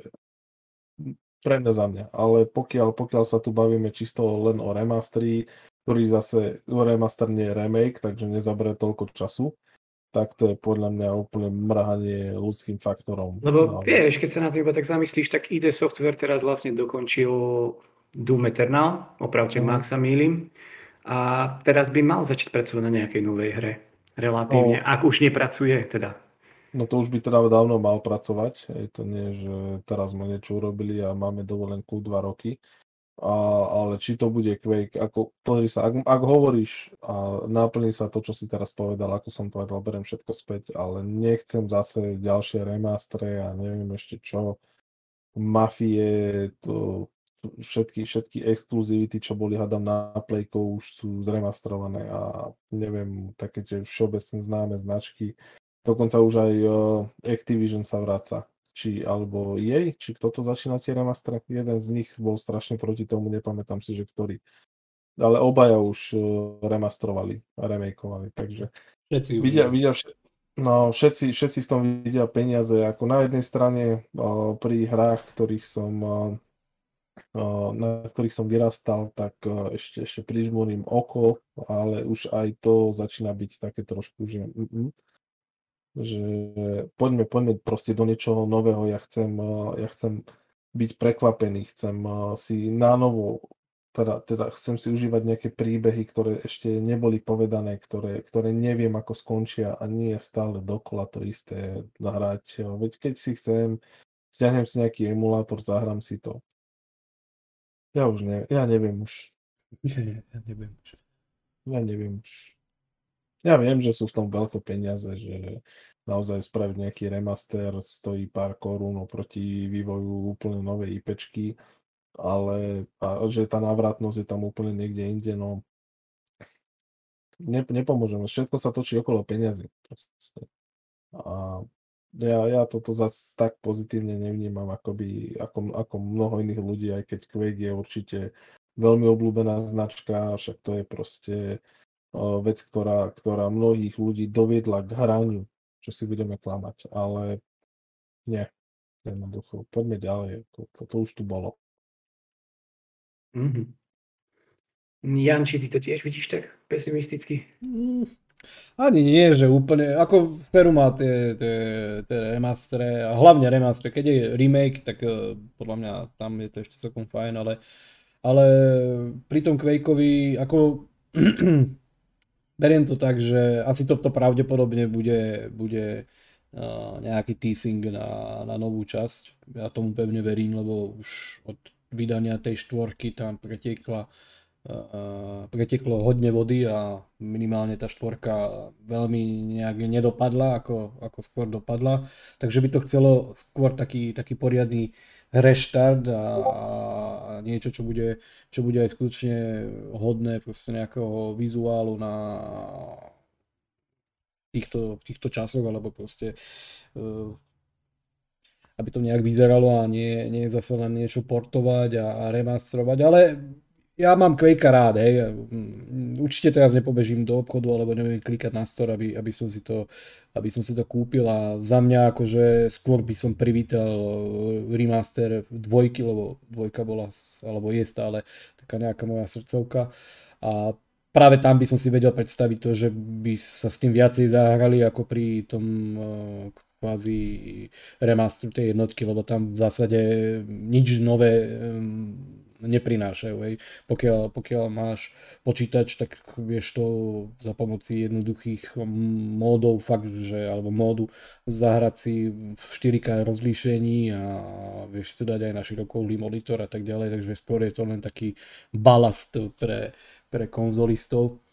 B: pre mňa za mňa. Ale pokiaľ, pokiaľ sa tu bavíme čisto len o remasteri, ktorý zase remaster nie je remake, takže nezabere toľko času, tak to je podľa mňa úplne mrhanie ľudským faktorom.
A: Lebo no. vieš, keď sa na to iba tak zamyslíš, tak ID Software teraz vlastne dokončil Doom Eternal, opravte mm. Max sa mýlim, a teraz by mal začať pracovať na nejakej novej hre relatívne, no, ak už nepracuje teda.
B: No to už by teda dávno mal pracovať, je to nie, že teraz sme niečo urobili a máme dovolenku 2 roky, a, ale či to bude Quake, ako, sa, ak, ak hovoríš a naplní sa to, čo si teraz povedal, ako som povedal, berem všetko späť, ale nechcem zase ďalšie remastre a neviem ešte čo, mafie, to všetky, všetky exkluzivity, čo boli hádam na Playko, už sú zremastrované a neviem, také tie všeobecne známe značky. Dokonca už aj uh, Activision sa vráca. Či alebo jej, či kto to začína tie remastre. Jeden z nich bol strašne proti tomu, nepamätám si, že ktorý. Ale obaja už uh, remastrovali a remakeovali, takže všetci vidia, vidia vš- No, všetci, všetci v tom vidia peniaze. Ako na jednej strane uh, pri hrách, ktorých som na ktorých som vyrastal, tak ešte, ešte prižmurím oko, ale už aj to začína byť také trošku, že, mm, že poďme, poďme proste do niečoho nového, ja chcem, ja chcem byť prekvapený, chcem si nánovo, teda, teda chcem si užívať nejaké príbehy, ktoré ešte neboli povedané, ktoré, ktoré neviem ako skončia a nie je stále dokola to isté nahrať. Veď keď si chcem, stiahnem si nejaký emulátor, zahrám si to ja už ne, ja neviem už.
C: Nie, ja neviem už.
B: Ja neviem už. Ja viem, že sú v tom veľké peniaze, že naozaj spraviť nejaký remaster stojí pár korún oproti vývoju úplne novej IPčky, ale a že tá návratnosť je tam úplne niekde inde, no ne, nepomôžeme. Všetko sa točí okolo peniazy. A ja, ja toto zase tak pozitívne nevnímam akoby, ako, ako mnoho iných ľudí, aj keď Quake je určite veľmi obľúbená značka, však to je proste uh, vec, ktorá, ktorá mnohých ľudí doviedla k hraniu, čo si budeme klamať, ale nie, jednoducho, poďme ďalej, to, to, to už tu bolo.
A: Mm-hmm. Jan, či ty to tiež vidíš tak pesimisticky? Mm,
C: ani nie, že úplne, ako Feru má tie, tie, tie remastre, a hlavne remastre, keď je remake, tak uh, podľa mňa tam je to ešte celkom fajn, ale, ale pri tom Quakeovi, ako beriem to tak, že asi toto pravdepodobne bude, bude uh, nejaký teasing na, na novú časť. Ja tomu pevne verím, lebo už od vydania tej štvorky tam pretiekla preteklo hodne vody a minimálne tá štvorka veľmi nejak nedopadla, ako, ako skôr dopadla. Takže by to chcelo skôr taký, taký poriadny reštart a, a niečo, čo bude, čo bude aj skutočne hodné proste nejakého vizuálu na týchto, týchto časoch, alebo proste uh, aby to nejak vyzeralo a nie, nie zase len niečo portovať a, a remastrovať, ale ja mám Quakea rád, hej. Mm, určite teraz nepobežím do obchodu, alebo neviem klikať na store, aby, aby, som si to, aby som si to kúpil a za mňa akože skôr by som privítal remaster dvojky, lebo dvojka bola, alebo je stále taká nejaká moja srdcovka a práve tam by som si vedel predstaviť to, že by sa s tým viacej zahrali ako pri tom eh, kvázi remasteru tej jednotky, lebo tam v zásade nič nové neprinášajú. Hej. Pokiaľ, pokiaľ máš počítač, tak vieš to za pomoci jednoduchých módov fakt, že, alebo módu zahrať si v 4K rozlíšení a vieš to dať aj na širokoulý monitor a tak ďalej, takže skôr je to len taký balast pre, pre konzolistov.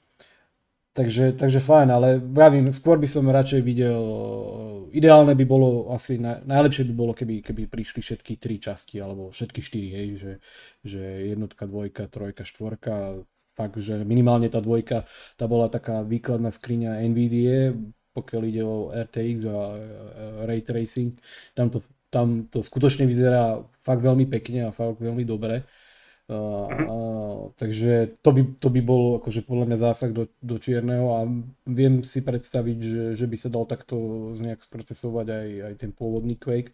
C: Takže, takže fajn, ale vravím, skôr by som radšej videl, ideálne by bolo, asi na, najlepšie by bolo, keby, keby prišli všetky tri časti, alebo všetky štyri, hej, že, že jednotka, dvojka, trojka, štvorka, fakt, že minimálne tá dvojka, tá bola taká výkladná skriňa NVIDIA, pokiaľ ide o RTX a Ray Tracing. Tam to, tam to skutočne vyzerá fakt veľmi pekne a fakt veľmi dobre. Uh, uh, takže to by, to by bol akože podľa mňa zásah do, do čierneho a viem si predstaviť, že, že by sa dal takto nejak sprocesovať aj, aj ten pôvodný Quake.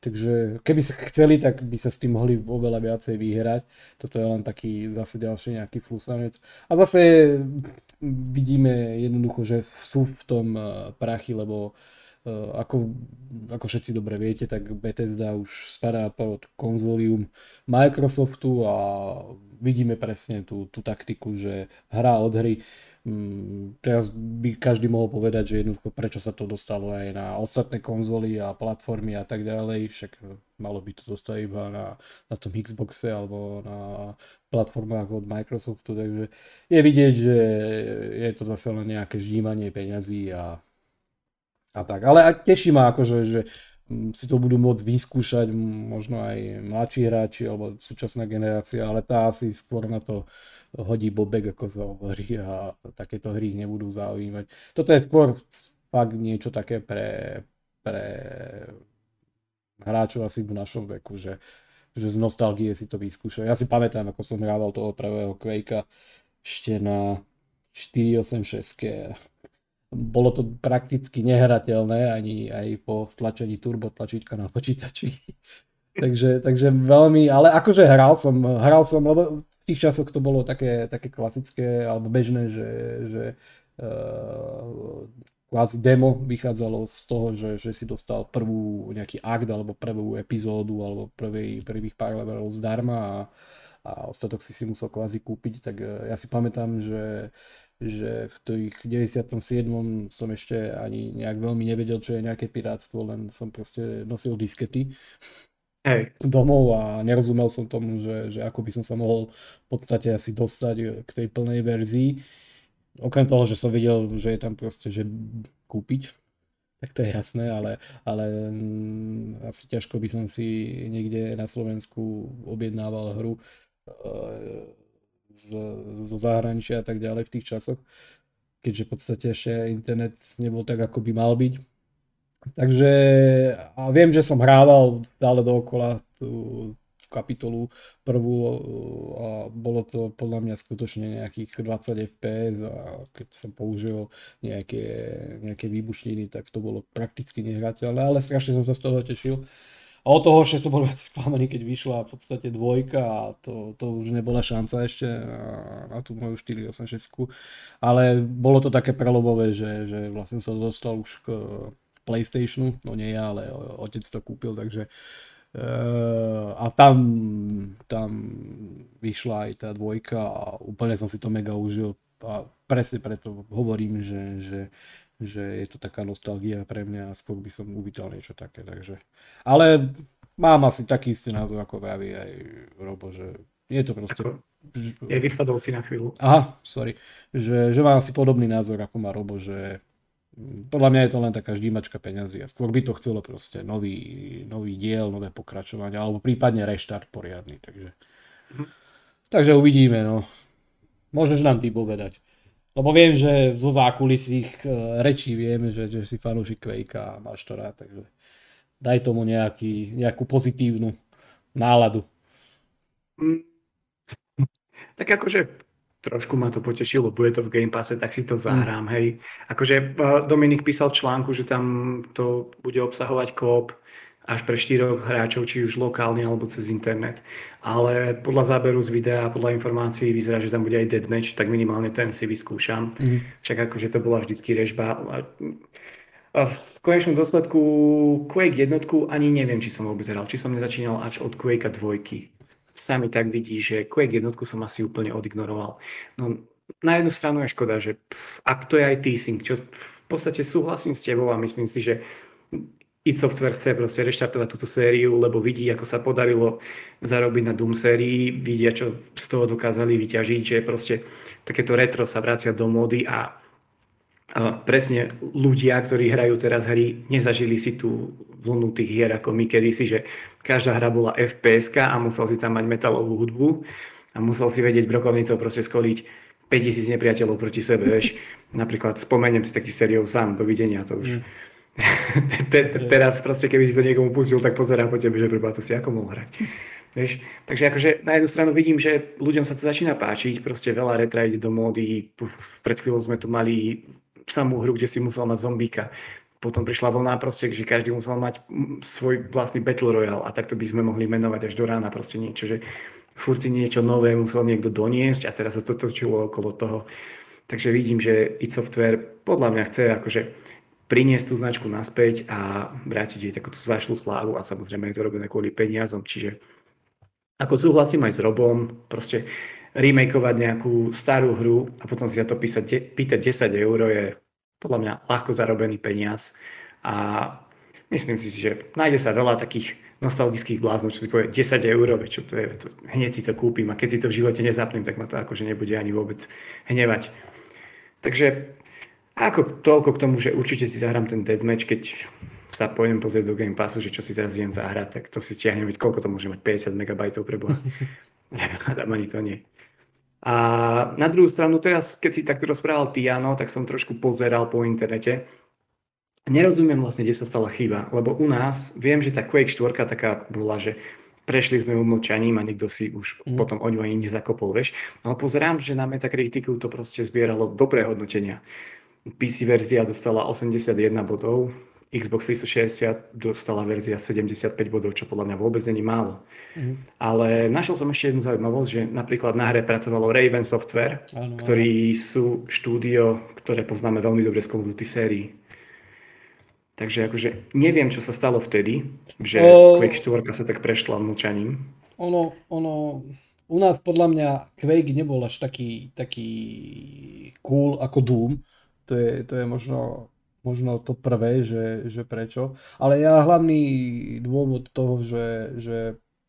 C: Takže keby sa chceli, tak by sa s tým mohli oveľa viacej vyhrať. Toto je len taký zase ďalší nejaký flusanec. A zase vidíme jednoducho, že sú v tom eh, prachy, lebo eh, ako, ako všetci dobre viete, tak Bethesda už spadá pod konzolium Microsoftu a vidíme presne tú, tú taktiku, že hra od hry. Mm, teraz by každý mohol povedať, že jednoducho prečo sa to dostalo aj na ostatné konzoly a platformy a tak ďalej, však malo by to dostať iba na, na tom Xboxe alebo na platformách od Microsoftu, takže je vidieť, že je to zase len nejaké ždímanie peňazí a, a tak. Ale teší ma akože, že mm, si to budú môcť vyskúšať možno aj mladší hráči alebo súčasná generácia, ale tá asi skôr na to hodí bobek, ako sa hovorí a takéto hry nebudú zaujímať. Toto je skôr fakt niečo také pre, pre hráčov asi v našom veku, že, že z nostalgie si to vyskúšajú. Ja si pamätám, ako som hrával toho prvého Quakea ešte na 486 bolo to prakticky nehrateľné ani aj po stlačení turbo tlačítka na počítači. takže, takže veľmi, ale akože hral som, hral som, lebo tých časoch to bolo také, také klasické alebo bežné, že, že uh, kvázi demo vychádzalo z toho, že, že si dostal prvú nejaký akt alebo prvú epizódu alebo prvý, prvých pár levelov zdarma a, a ostatok si si musel kvázi kúpiť, tak uh, ja si pamätám, že že v tých 97. som ešte ani nejak veľmi nevedel, čo je nejaké pirátstvo, len som proste nosil diskety Hej. domov a nerozumel som tomu, že, že ako by som sa mohol v podstate asi dostať k tej plnej verzii. Okrem toho, že som videl, že je tam proste, že kúpiť, tak to je jasné, ale, ale mm, asi ťažko by som si niekde na Slovensku objednával hru e, z, zo zahraničia a tak ďalej v tých časoch, keďže v podstate ešte internet nebol tak, ako by mal byť Takže a viem, že som hrával stále dookola tú kapitolu prvú a bolo to podľa mňa skutočne nejakých 20 fps a keď som použil nejaké, nejaké výbušniny, tak to bolo prakticky nehrateľné, ale strašne som sa z toho tešil. A od toho že som bol viac sklamaný, keď vyšla v podstate dvojka a to, to už nebola šanca ešte na, na tú moju 486. Ale bolo to také prelobové, že, že vlastne som dostal už k PlayStationu, no nie ja, ale otec to kúpil, takže uh, a tam, tam vyšla aj tá dvojka a úplne som si to mega užil a presne preto hovorím, že, že, že je to taká nostalgia pre mňa a skôr by som uvítal niečo také, takže ale mám asi taký istý názor ako vraví aj Robo, že je to proste... Ako,
A: je vypadol si na chvíľu.
C: Aha, sorry. Že, že mám asi podobný názor ako má Robo, že podľa mňa je to len taká ždímačka peňazí a skôr by to chcelo proste nový, nový diel, nové pokračovanie alebo prípadne reštart poriadny, takže mm. takže uvidíme, no. Môžeš nám ty povedať. Lebo viem, že zo zákulisých uh, rečí vieme, že, že si fanúšik Quakea a máš to rád, takže daj tomu nejaký, nejakú pozitívnu náladu. Mm.
A: Tak akože trošku ma to potešilo, bude to v Game Passe, tak si to mm. zahrám, mm. hej. Akože eh, Dominik písal článku, že tam to bude obsahovať kóp až pre štyroch hráčov, či už lokálne alebo cez internet. Ale podľa záberu z videa a podľa informácií vyzerá, že tam bude aj deadmatch, tak minimálne ten si vyskúšam. Mm. Však akože to bola vždycky režba. A v konečnom dôsledku Quake jednotku ani neviem, či som vôbec hral, či som nezačínal až od Quake dvojky sa mi tak vidí, že Quake jednotku som asi úplne odignoroval. No, na jednu stranu je škoda, že pff, ak to je aj teasing, čo v podstate súhlasím s tebou a myslím si, že id Software chce proste reštartovať túto sériu, lebo vidí, ako sa podarilo zarobiť na Doom sérii, vidia, čo z toho dokázali vyťažiť, že proste takéto retro sa vracia do módy a presne ľudia, ktorí hrajú teraz hry, nezažili si tú vlnu tých hier ako my kedysi, že každá hra bola fps a musel si tam mať metalovú hudbu. a musel si vedieť brokovnicou proste skoliť 5000 nepriateľov proti sebe, vieš. Napríklad spomeniem si taký sériou sám, dovidenia, to už... Mm. Teraz proste, keby si to niekomu pustil, tak pozerám po tebe, že preba to si ako mohol hrať. Vieš? Takže akože na jednu stranu vidím, že ľuďom sa to začína páčiť, proste veľa retra ide do módy, pred chvíľou sme tu mali samú hru, kde si musel mať zombíka, potom prišla vlna proste, že každý musel mať svoj vlastný Battle Royale a takto by sme mohli menovať až do rána proste niečo, že furt niečo nové musel niekto doniesť a teraz sa to točilo okolo toho. Takže vidím, že id Software podľa mňa chce akože priniesť tú značku naspäť a vrátiť jej takú tú zašlú slávu a samozrejme je to robené kvôli peniazom, čiže ako súhlasím aj s Robom, proste remakeovať nejakú starú hru a potom si za to písať, pýtať 10 eur je podľa mňa ľahko zarobený peniaz a myslím si, že nájde sa veľa takých nostalgických bláznov, čo si povie 10 eur, čo to je, to, hneď si to kúpim a keď si to v živote nezapnem, tak ma to akože nebude ani vôbec hnevať. Takže ako toľko k tomu, že určite si zahrám ten deathmatch, keď sa pôjdem pozrieť do Game Passu, že čo si teraz idem zahrať, tak to si stiahnem, veď koľko to môže mať, 50 MB pre boha. tam ani to nie. A na druhú stranu teraz, keď si takto rozprával Tiano, tak som trošku pozeral po internete nerozumiem vlastne, kde sa stala chyba, lebo u nás, viem, že tá Quake 4 taká bola, že prešli sme umlčaním a niekto si už mm. potom o ňu ani nezakopol, vieš. Ale pozerám, že na Metacriticu to proste zbieralo dobré hodnotenia. PC verzia dostala 81 bodov, Xbox 360 dostala verzia 75 bodov, čo podľa mňa vôbec není málo. Mm. Ale našiel som ešte jednu zaujímavosť, že napríklad na hre pracovalo Raven Software, ano, ktorí sú štúdio, ktoré poznáme veľmi dobre z Call of Duty sérii. Takže akože neviem, čo sa stalo vtedy, že o... Quake 4 sa tak prešla mlčaním.
C: Ono, ono, u nás podľa mňa Quake nebol až taký, taký cool ako Doom. To je, to je možno, možno to prvé, že, že prečo. Ale ja hlavný dôvod toho, že, že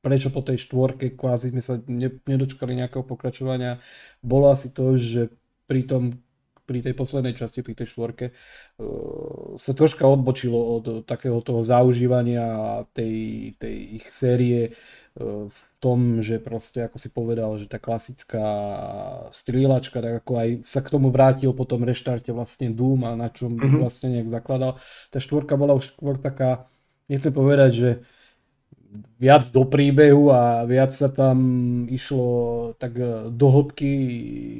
C: prečo po tej štvorke kvázi sme sa ne, nedočkali nejakého pokračovania, bolo asi to, že pri tom pri tej poslednej časti, pri tej štvorke, uh, sa troška odbočilo od takého toho zaužívania tej, tej ich série uh, v tom, že proste, ako si povedal, že tá klasická strieľačka, tak ako aj sa k tomu vrátil po tom reštarte vlastne Doom a na čom mm-hmm. vlastne nejak zakladal. Tá štvorka bola už skôr taká, nechcem povedať, že viac do príbehu a viac sa tam išlo tak e, do hĺbky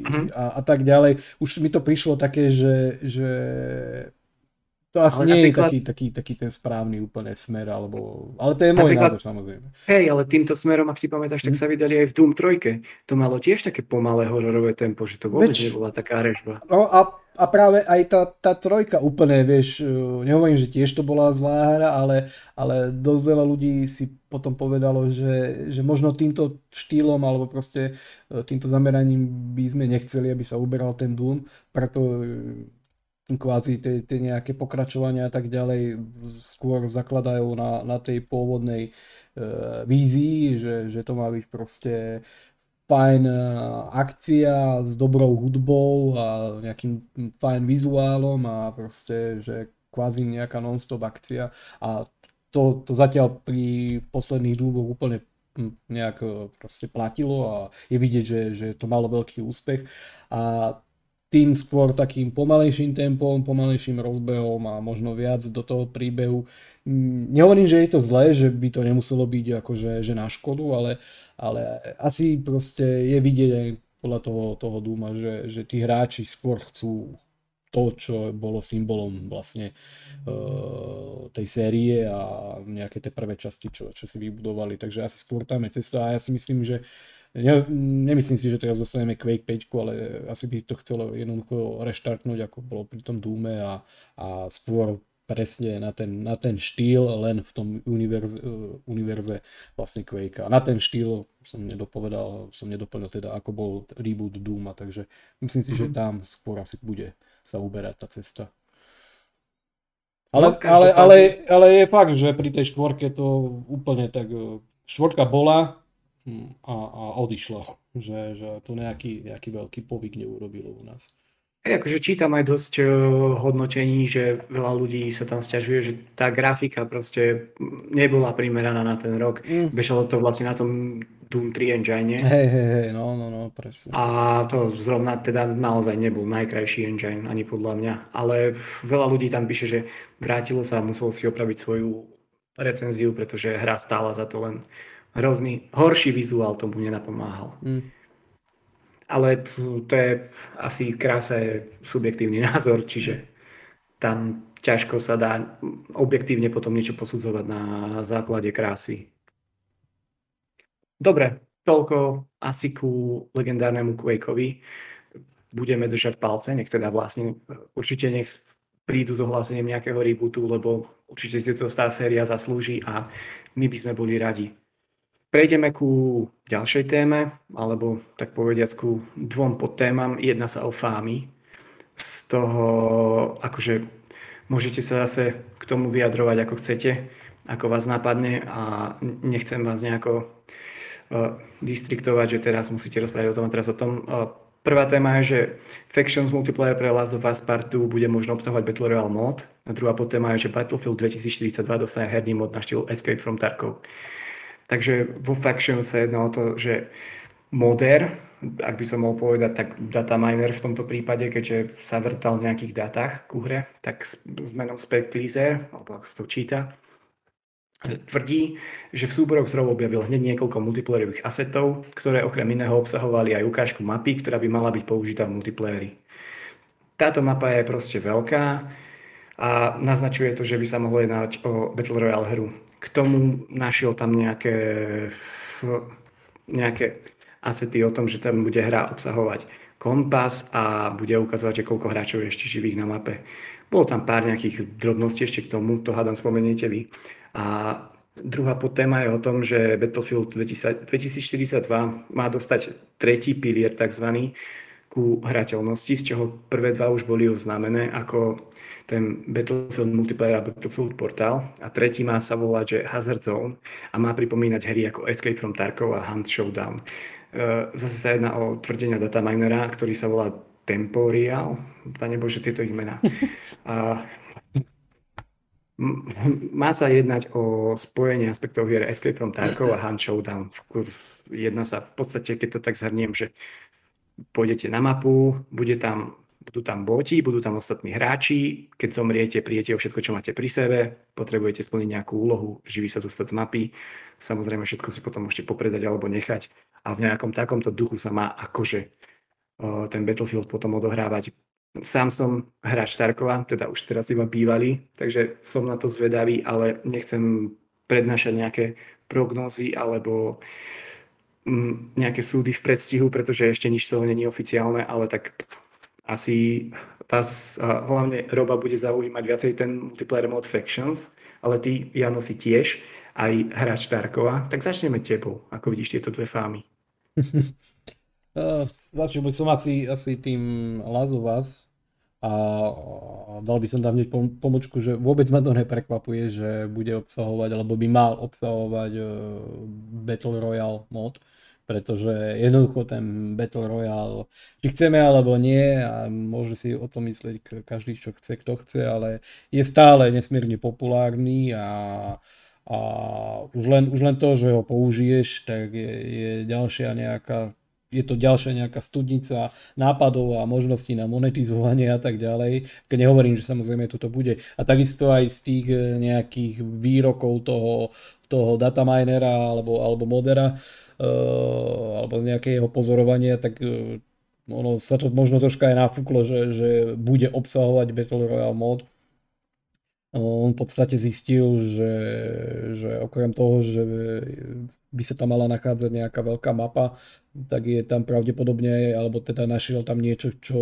C: uh-huh. a, a tak ďalej. Už mi to prišlo také, že, že to asi ale nie napríklad... je taký, taký, taký ten správny úplne smer, alebo... ale to je môj napríklad... názor samozrejme.
A: Hej, ale týmto smerom, ak si pamätáš, tak hm? sa vydali aj v Doom 3. To malo tiež také pomalé hororové tempo, že to vôbec Več... nebola taká režba.
C: No a, a práve aj tá, tá trojka úplne, vieš, e, nehovorím, že tiež to bola zlá hra, ale, ale dosť veľa ľudí si potom povedalo, že, že možno týmto štýlom alebo proste e, týmto zameraním by sme nechceli, aby sa uberal ten Doom, preto kvázi tie, tie nejaké pokračovania a tak ďalej skôr zakladajú na, na tej pôvodnej e, vízii, že, že to má byť proste fajn e, akcia s dobrou hudbou a nejakým fajn vizuálom a proste, že kvázi nejaká non-stop akcia. A to, to zatiaľ pri posledných dúboch úplne nejak e, proste platilo a je vidieť, že, že to malo veľký úspech. A tým skôr takým pomalejším tempom, pomalejším rozbehom a možno viac do toho príbehu. Mm, nehovorím, že je to zlé, že by to nemuselo byť akože že na škodu, ale, ale asi proste je vidieť aj podľa toho, toho Duma, že, že tí hráči skôr chcú to, čo bolo symbolom vlastne uh, tej série a nejaké tie prvé časti, čo, čo si vybudovali. Takže asi skôr tam je cesta a ja si myslím, že uh, Ne, nemyslím si, že teraz dostaneme Quake 5, ale asi by to chcelo jednoducho reštartnúť, ako bolo pri tom Dúme a, a skôr presne na ten, na ten štýl, len v tom univerze, univerze vlastne Quake. A na ten štýl som nedopovedal, som nedoplnil teda, ako bol reboot Dooma, takže myslím si, mm-hmm. že mhm. tam skôr asi bude sa uberať tá cesta. Ale, no, ale, ale, ale je fakt, že pri tej štvorke to úplne tak, štvorka bola, a, a odišlo, že, že to nejaký, nejaký veľký povyk neurobilo u nás.
A: Hej, akože čítam aj dosť uh, hodnotení, že veľa ľudí sa tam stiažuje, že tá grafika proste nebola primeraná na ten rok. Mm. Bežalo to vlastne na tom Doom 3 engine.
C: Hej, hej, hej, no, no, no, presne.
A: A to zrovna teda naozaj nebol najkrajší engine, ani podľa mňa. Ale veľa ľudí tam píše, že vrátilo sa a muselo si opraviť svoju recenziu, pretože hra stála za to len hrozný, horší vizuál tomu nenapomáhal. Mm ale to je asi krása subjektívny názor, čiže tam ťažko sa dá objektívne potom niečo posudzovať na základe krásy. Dobre, toľko asi ku legendárnemu Quakeovi. Budeme držať palce, nech teda vlastne určite nech prídu s ohlásením nejakého rebootu, lebo určite si to tá séria zaslúži a my by sme boli radi. Prejdeme ku ďalšej téme, alebo tak povediac ku dvom podtémam. Jedna sa o fámy. Z toho, akože môžete sa zase k tomu vyjadrovať ako chcete, ako vás napadne a nechcem vás nejako uh, distriktovať, že teraz musíte rozprávať o tom a teraz o tom. Uh, prvá téma je, že Factions multiplayer pre Last of Us Part 2 bude možno obsahovať Battle Royale mod. A druhá podtéma je, že Battlefield 2042 dostane herný mod na štýl Escape from Tarkov. Takže vo Faction sa jedná o to, že moder, ak by som mohol povedať, tak data miner v tomto prípade, keďže sa vrtal v nejakých datách ku hre, tak s, s menom Spectleaser, alebo ako sa to číta, tvrdí, že v súboroch zrov objavil hneď niekoľko multiplayerových asetov, ktoré okrem iného obsahovali aj ukážku mapy, ktorá by mala byť použitá v multiplayeri. Táto mapa je proste veľká a naznačuje to, že by sa mohlo jednať o Battle Royale hru. K tomu našiel tam nejaké, nejaké asety o tom, že tam bude hra obsahovať kompas a bude ukazovať, že koľko hráčov je ešte živých na mape. Bolo tam pár nejakých drobností ešte k tomu, to hádam spomeniete vy. A druhá podtéma je o tom, že Battlefield 2042 má dostať tretí pilier tzv. ku hrateľnosti, z čoho prvé dva už boli oznámené ako ten Battlefield Multiplayer a Battlefield Portal a tretí má sa volať, že Hazard Zone a má pripomínať hry ako Escape from Tarkov a Hunt Showdown. E, zase sa jedná o tvrdenia dataminera, ktorý sa volá Temporial. Pane Bože, tieto mená. A má sa jednať o spojenie aspektov hier Escape from Tarkov a Hunt Showdown. Jedná sa v podstate, keď to tak zhrniem, že pôjdete na mapu, bude tam budú tam boti, budú tam ostatní hráči, keď zomriete, prijete o všetko, čo máte pri sebe, potrebujete splniť nejakú úlohu, živý sa dostať z mapy, samozrejme všetko si potom môžete popredať alebo nechať. A v nejakom takomto duchu sa má akože ten Battlefield potom odohrávať. Sám som hráč Tarkova, teda už teraz iba bývalý, takže som na to zvedavý, ale nechcem prednášať nejaké prognózy alebo mm, nejaké súdy v predstihu, pretože ešte nič toho není oficiálne, ale tak asi vás hlavne Roba bude zaujímať viacej ten multiplayer mode Factions, ale ty, Jano, si tiež aj hráč Tarkova. Tak začneme tebou, ako vidíš tieto dve fámy.
C: Začal by som asi, asi tým Us a dal by som tam hneď pomočku, že vôbec ma to neprekvapuje, že bude obsahovať, alebo by mal obsahovať uh, Battle Royale mod pretože jednoducho ten Battle Royale, či chceme alebo nie, a môže si o tom myslieť každý, čo chce, kto chce, ale je stále nesmierne populárny a, a už, len, už len to, že ho použiješ, tak je, je ďalšia nejaká je to ďalšia nejaká studnica nápadov a možností na monetizovanie a tak ďalej. Keď nehovorím, že samozrejme toto bude. A takisto aj z tých eh, nejakých výrokov toho, toho dataminera alebo, alebo modera, Eh, alebo nejaké jeho pozorovania, tak eh, ono sa to možno troška aj nafúklo, že, že bude obsahovať Battle Royale mod. On v podstate zistil, že, že okrem toho, že by sa tam mala nachádzať nejaká veľká mapa, tak je tam pravdepodobne, alebo teda našiel tam niečo, čo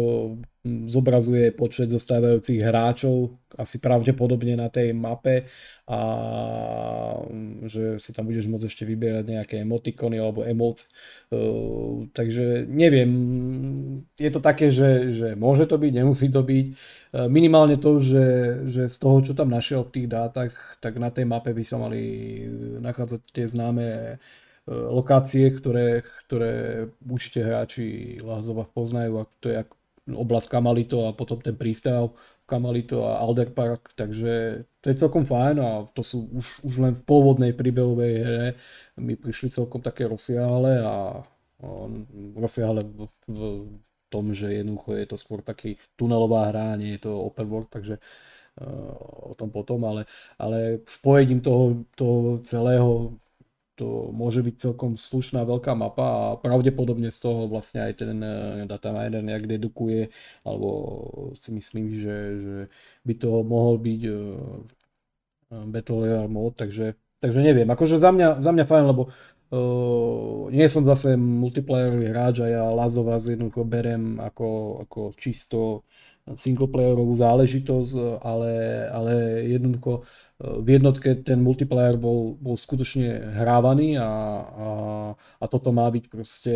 C: zobrazuje počet zostávajúcich hráčov, asi pravdepodobne na tej mape a že si tam budeš môcť ešte vyberať nejaké emotikony alebo emoc. Takže neviem, je to také, že, že môže to byť, nemusí to byť. Minimálne to, že, že z toho, čo tam našiel v tých dátach, tak na tej mape by sa mali nachádzať tie známe lokácie, ktoré, ktoré určite hráči Lazova poznajú a to je oblasť Kamalito a potom ten prístav Kamalito a Alder Park, takže to je celkom fajn a to sú už, už len v pôvodnej príbehovej hre. Mi prišli celkom také rozsiahle a, a rozsiahle v, v tom, že jednoducho je to skôr taký tunelová hra, nie je to open world, takže uh, o tom potom, ale, ale spojením toho, toho celého to môže byť celkom slušná veľká mapa a pravdepodobne z toho vlastne aj ten eh, data miner nejak dedukuje, alebo si myslím, že, že by to mohol byť uh, Battle Royale mod, takže, takže neviem, akože za mňa, za mňa fajn, lebo uh, nie som zase multiplayerový hráč a ja Last of jednoducho berem ako, ako čisto singleplayerovú záležitosť, ale, ale jednoducho v jednotke ten multiplayer bol, bol skutočne hrávaný a, a, a toto má byť proste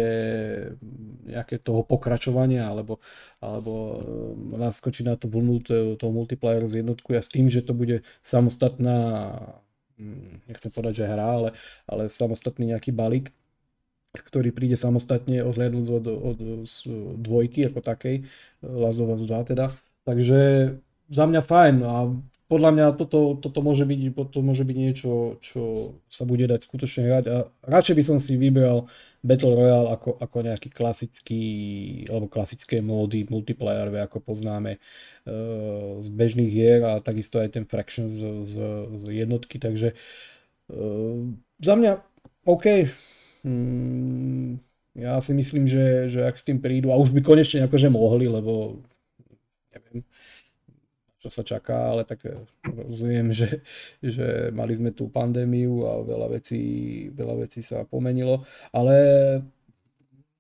C: nejaké toho pokračovania alebo, alebo e, naskočiť na tú vlnu toho multiplayeru z jednotku a s tým, že to bude samostatná hm, nechcem povedať, že hra, ale, ale samostatný nejaký balík, ktorý príde samostatne odhľadnúť od, od, od dvojky ako takej, Last of Us 2 teda. Takže za mňa fajn a podľa mňa toto, toto, môže byť, to môže byť niečo, čo sa bude dať skutočne hrať a radšej by som si vybral Battle Royale ako, ako nejaký klasický, alebo klasické módy multiplayer, ako poznáme uh, z bežných hier a takisto aj ten Fraction z, z, z jednotky, takže uh, za mňa OK. Hmm, ja si myslím, že, že ak s tým prídu, a už by konečne akože mohli, lebo neviem, čo sa čaká, ale tak eh, rozumiem, že, že mali sme tú pandémiu a veľa vecí, veľa vecí sa pomenilo, ale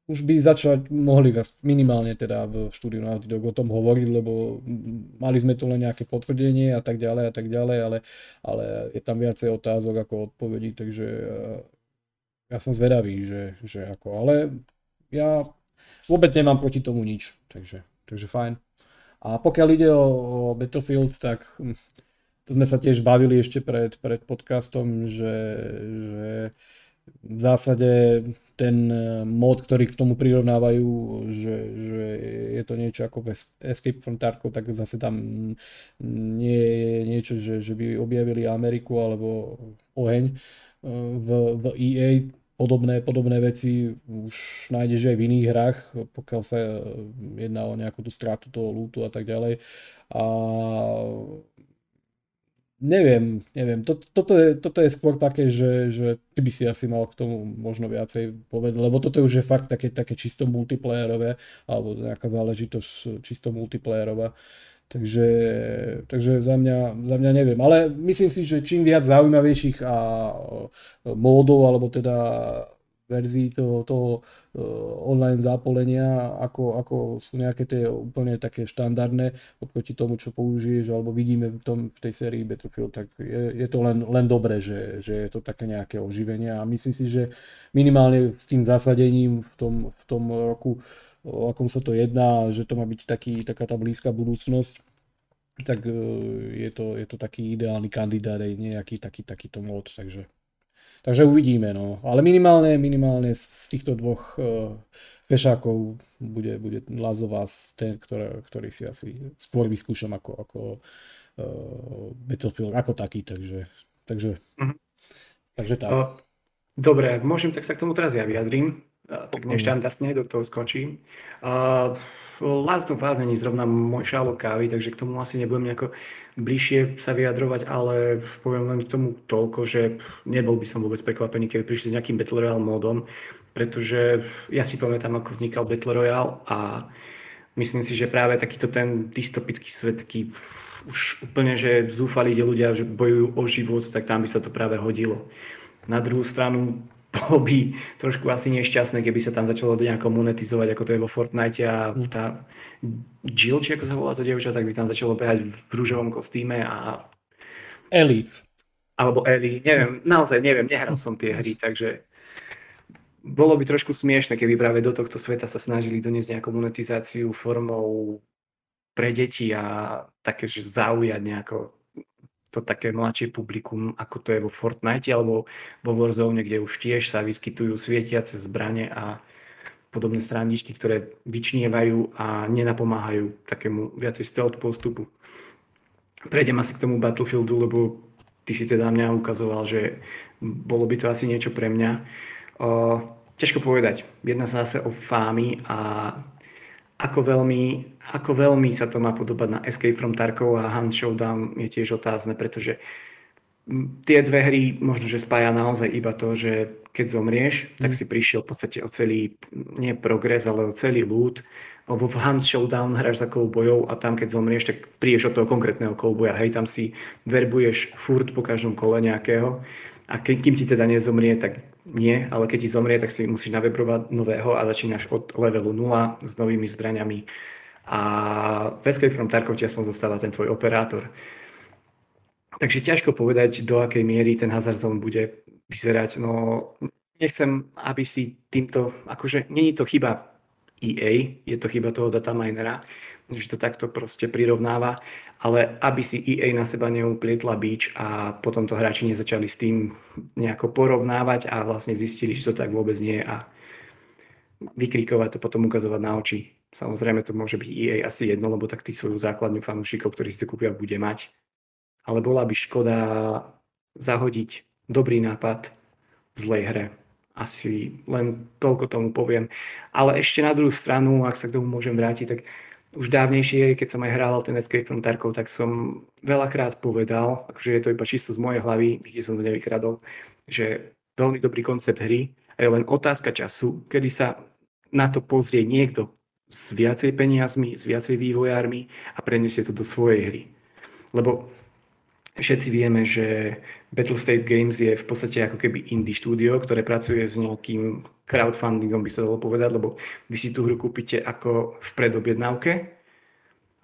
C: už by začať mohli minimálne teda v štúdiu Dog o tom hovoriť, lebo mali sme tu len nejaké potvrdenie a tak ďalej a tak ďalej, ale, ale je tam viacej otázok ako odpovedí, takže eh, ja som zvedavý, že, že ako, ale ja vôbec nemám proti tomu nič, takže, takže fajn. A pokiaľ ide o, o Battlefield, tak hm, to sme sa tiež bavili ešte pred, pred podcastom, že, že v zásade ten eh, mod, ktorý k tomu prirovnávajú, že, že je to niečo ako Escape from Tarkov, tak zase tam nie je niečo, že, že by objavili Ameriku alebo oheň eh, v, v EA podobné, podobné veci už nájdeš aj v iných hrách, pokiaľ sa jedná o nejakú tú stratu toho lútu a tak ďalej. A neviem, neviem. Toto, je, toto je skôr také, že, že ty by si asi mal k tomu možno viacej povedať, lebo toto už je fakt také, také čisto multiplayerové, alebo nejaká záležitosť čisto multiplayerová. Takže, takže za, mňa, za mňa neviem. Ale myslím si, že čím viac zaujímavejších a módov, alebo teda verzií toho, toho online zápolenia, ako, ako sú nejaké tie úplne také štandardné oproti tomu, čo použiješ, alebo vidíme v, tom, v tej sérii Battlefield, tak je, je to len, len dobré, že, že je to také nejaké oživenie a myslím si, že minimálne s tým zasadením v tom, v tom roku o akom sa to jedná, že to má byť taký, taká tá blízka budúcnosť, tak e, je to, je to taký ideálny kandidát aj nejaký taký, takýto mod, takže, takže uvidíme, no. Ale minimálne, minimálne z týchto dvoch uh, fešákov bude, bude Lazovás ten, ktoré, ktorý si asi skôr vyskúšam ako, ako uh, Battlefield ako taký, takže, takže, mm-hmm. takže tak.
A: Dobre, ak môžem, tak sa k tomu teraz ja vyjadrím tak neštandardne do toho skočím. Uh, Last of Us není zrovna môj šálok kávy, takže k tomu asi nebudem nejako bližšie sa vyjadrovať, ale poviem len k tomu toľko, že nebol by som vôbec prekvapený, keby prišli s nejakým Battle Royale modom, pretože ja si pamätám, ako vznikal Battle Royale a myslím si, že práve takýto ten dystopický svet, už úplne, že zúfali ľudia, že bojujú o život, tak tam by sa to práve hodilo. Na druhú stranu bolo by trošku asi nešťastné, keby sa tam začalo nejako monetizovať, ako to je vo Fortnite a mm. tá Jill, či ako sa volá to dievča, tak by tam začalo behať v rúžovom kostýme a...
C: Ellie.
A: Alebo Ellie, neviem, naozaj neviem, nehral som tie hry, takže bolo by trošku smiešne, keby práve do tohto sveta sa snažili doniesť nejakú monetizáciu formou pre deti a také, že zaujať nejako to také mladšie publikum, ako to je vo Fortnite alebo vo Warzone, kde už tiež sa vyskytujú svietiace zbranie a podobné straničky, ktoré vyčnievajú a nenapomáhajú takému viacej stealth postupu. Prejdem asi k tomu Battlefieldu, lebo ty si teda mňa ukazoval, že bolo by to asi niečo pre mňa. O, ťažko povedať. Jedná sa zase o fámy a ako veľmi, ako veľmi sa to má podobať na Escape from Tarkov a Hunt Showdown je tiež otázne, pretože tie dve hry možno, že spája naozaj iba to, že keď zomrieš, tak mm. si prišiel v podstate o celý, nie progres, ale o celý loot. Lebo v Hunt Showdown hráš za koubojov a tam keď zomrieš, tak prídeš od toho konkrétneho kouboja. Hej, tam si verbuješ furt po každom kole nejakého. A ke, kým ti teda nezomrie, tak nie, ale keď ti zomrie, tak si musíš navebrovať nového a začínaš od levelu 0 s novými zbraniami. A v Escape from Tarkov ti aspoň zostáva ten tvoj operátor. Takže ťažko povedať, do akej miery ten Hazard Zone bude vyzerať. No, nechcem, aby si týmto, akože není to chyba EA, je to chyba toho dataminera, že to takto proste prirovnáva, ale aby si EA na seba neuplietla bič a potom to hráči nezačali s tým nejako porovnávať a vlastne zistili, že to tak vôbec nie je a vykrikovať to, potom ukazovať na oči. Samozrejme to môže byť EA asi jedno, lebo tak tí svoju základňu fanúšikov, ktorí si to kúpia, bude mať ale bola by škoda zahodiť dobrý nápad v zlej hre. Asi len toľko tomu poviem. Ale ešte na druhú stranu, ak sa k tomu môžem vrátiť, tak už dávnejšie, keď som aj hrával ten Escape from Tarkov, tak som veľakrát povedal, akože je to iba čisto z mojej hlavy, kde som to nevykradol, že veľmi dobrý koncept hry a je len otázka času, kedy sa na to pozrie niekto s viacej peniazmi, s viacej vývojármi a preniesie to do svojej hry. Lebo Všetci vieme, že Battle State Games je v podstate ako keby indie štúdio, ktoré pracuje s nejakým crowdfundingom, by sa dalo povedať, lebo vy si tú hru kúpite ako v predobjednávke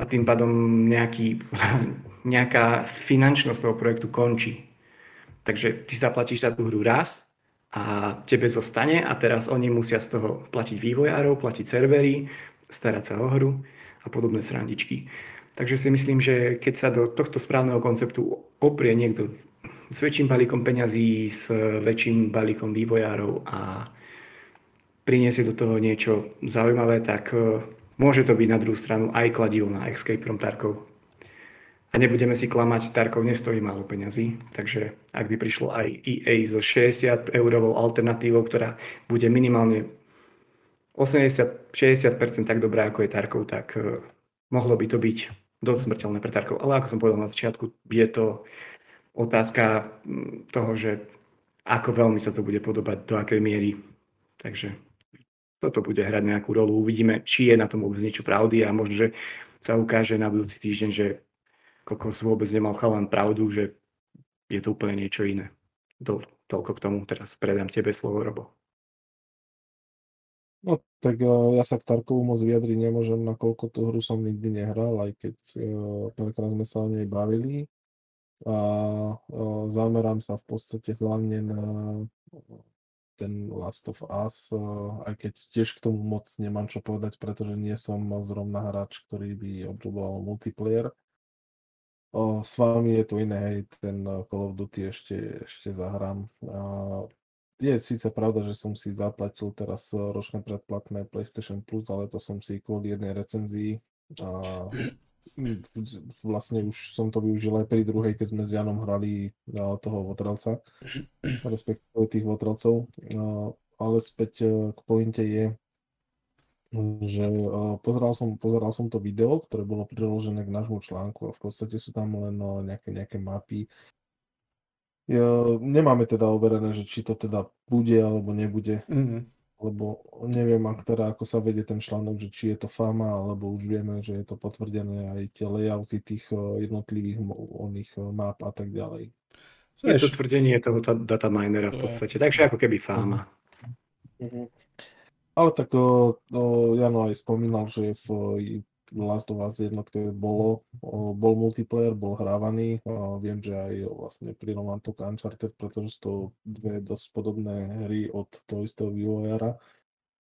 A: a tým pádom nejaký, nejaká finančnosť toho projektu končí. Takže ty zaplatíš za tú hru raz a tebe zostane a teraz oni musia z toho platiť vývojárov, platiť servery, starať sa o hru a podobné srandičky. Takže si myslím, že keď sa do tohto správneho konceptu oprie niekto s väčším balíkom peňazí, s väčším balíkom vývojárov a priniesie do toho niečo zaujímavé, tak e, môže to byť na druhú stranu aj kladivo na Escape from Tarkov. A nebudeme si klamať, Tarkov nestojí málo peňazí, takže ak by prišlo aj EA so 60 eurovou alternatívou, ktorá bude minimálne 80-60% tak dobrá, ako je Tarkov, tak e, mohlo by to byť dosť smrteľné pre Tarkov. Ale ako som povedal na začiatku, je to otázka toho, že ako veľmi sa to bude podobať, do akej miery. Takže toto bude hrať nejakú rolu. Uvidíme, či je na tom vôbec niečo pravdy a možno, že sa ukáže na budúci týždeň, že kokos vôbec nemal chalan pravdu, že je to úplne niečo iné. Do, toľko k tomu. Teraz predám tebe slovo, Robo.
B: No tak uh, ja sa k Tarkovu moc vyjadriť nemôžem, nakoľko tú hru som nikdy nehral, aj keď uh, párkrát sme sa o nej bavili. A uh, zamerám sa v podstate hlavne na ten Last of Us, aj keď tiež k tomu moc nemám čo povedať, pretože nie som zrovna hráč, ktorý by obľúboval multiplayer. Uh, s vami je to iné, hej, ten Call of Duty ešte, ešte zahrám. Uh, je síce pravda, že som si zaplatil teraz eh, ročné predplatné PlayStation Plus, ale to som si kvôli jednej recenzii a vlastne už som to využil aj pri druhej, keď sme s Janom hrali eh, toho Votrelca, respektíve tých Votrelcov. Eh, ale späť k pointe je, že pozeral som, pozeral som to video, ktoré bolo priložené k nášmu článku a v podstate sú tam len nejaké, nejaké mapy nemáme teda overené, že či to teda bude alebo nebude. Mm-hmm. Lebo neviem, ak teda, ako sa vedie ten článok, že či je to fama, alebo už vieme, že je to potvrdené aj tie layouty tých eh, jednotlivých oných eh, map a tak ďalej.
A: Je to tvrdenie toho dataminera v podstate, takže ako keby fáma.
B: Mm-hmm. Ale tak o, o, Jano aj spomínal, že v Last of Us jednotke bolo, bol multiplayer, bol hrávaný. Viem, že aj vlastne pri to Uncharted, pretože sú to dve dosť podobné hry od toho istého vývojára,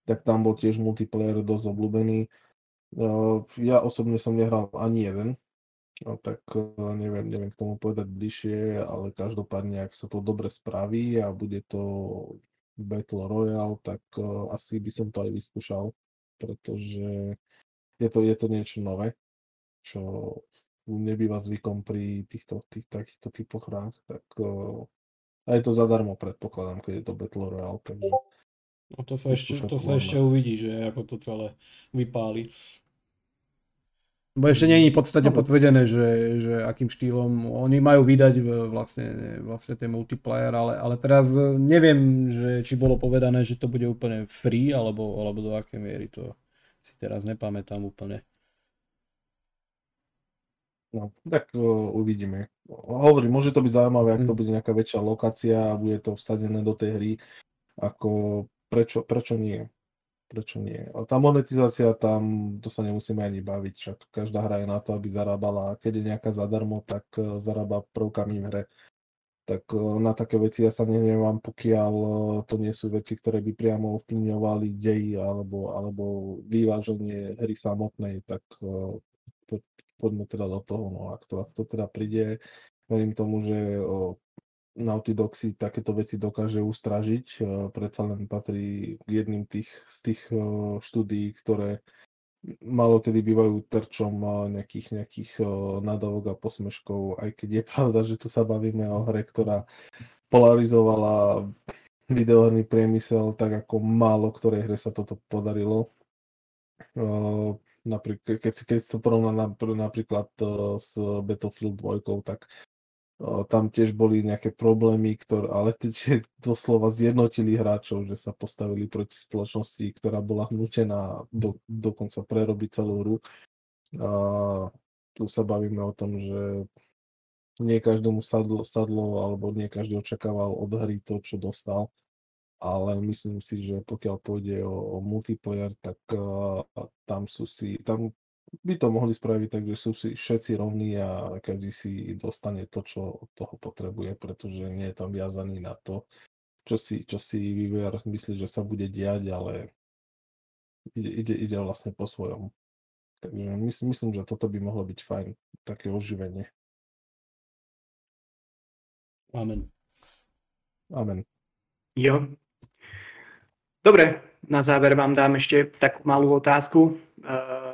B: tak tam bol tiež multiplayer dosť obľúbený. Ja osobne som nehral ani jeden, no, tak neviem, neviem k tomu povedať bližšie, ale každopádne, ak sa to dobre spraví a bude to Battle Royale, tak uh, asi by som to aj vyskúšal, pretože je to, je to niečo nové, čo nebýva zvykom pri týchto tých, takýchto typoch hrách, tak uh, a je to zadarmo, predpokladám, keď je to Battle Royale, takže...
C: No to sa, ešte, to sa ešte uvidí, že ako to celé vypáli. Bo ešte je v podstate potvrdené, že, že akým štýlom oni majú vydať vlastne, vlastne ten multiplayer, ale, ale teraz neviem, že či bolo povedané, že to bude úplne free, alebo, alebo do aké miery to si teraz nepamätám úplne.
B: No, tak uh, uvidíme. Hovorím, môže to byť zaujímavé, ak to mm. bude nejaká väčšia lokácia a bude to vsadené do tej hry, ako prečo, prečo nie? Prečo nie? A tá monetizácia tam, to sa nemusíme ani baviť, však každá hra je na to, aby zarábala a keď je nejaká zadarmo, tak e, zarába prvkami v hre. Tak e, na také veci ja sa neviem, pokiaľ e, to nie sú veci, ktoré by priamo ovplyvňovali deji alebo, alebo vyváženie hry samotnej, tak poďme teda do toho, no ak to, ak to teda príde, verím tomu, že Si takéto veci dokáže ustražiť. Eh, predsa len patrí k jedným tých, z tých eh, štúdií, ktoré malo kedy bývajú terčom eh, nejakých, nejakých nadávok a posmeškov, aj keď je pravda, že tu sa bavíme o hre, ktorá polarizovala videoherný priemysel tak ako málo ktorej hre sa toto podarilo. Napríklad, keď keď to porovná napríklad s Battlefield 2, tak tam tiež boli nejaké problémy, ktoré, ale tie doslova zjednotili hráčov, že sa postavili proti spoločnosti, ktorá bola hnútená do, dokonca prerobiť celú hru. A tu sa bavíme o tom, že nie každému sadlo, sadlo alebo nie každý očakával od hry to, čo dostal. Ale myslím si, že pokiaľ pôjde o, o multiplayer, tak uh, tam sú si, tam by to mohli spraviť tak, že sú si všetci rovní a každý si dostane to, čo od toho potrebuje, pretože nie je tam viazaný na to, čo si, čo si vývojár myslí, že sa bude diať, ale ide, ide, ide vlastne po svojom. Takže myslím, myslím, že toto by mohlo byť fajn, také oživenie.
C: Amen.
B: Amen.
A: Jo. Dobre, na záver vám dám ešte takú malú otázku. Uh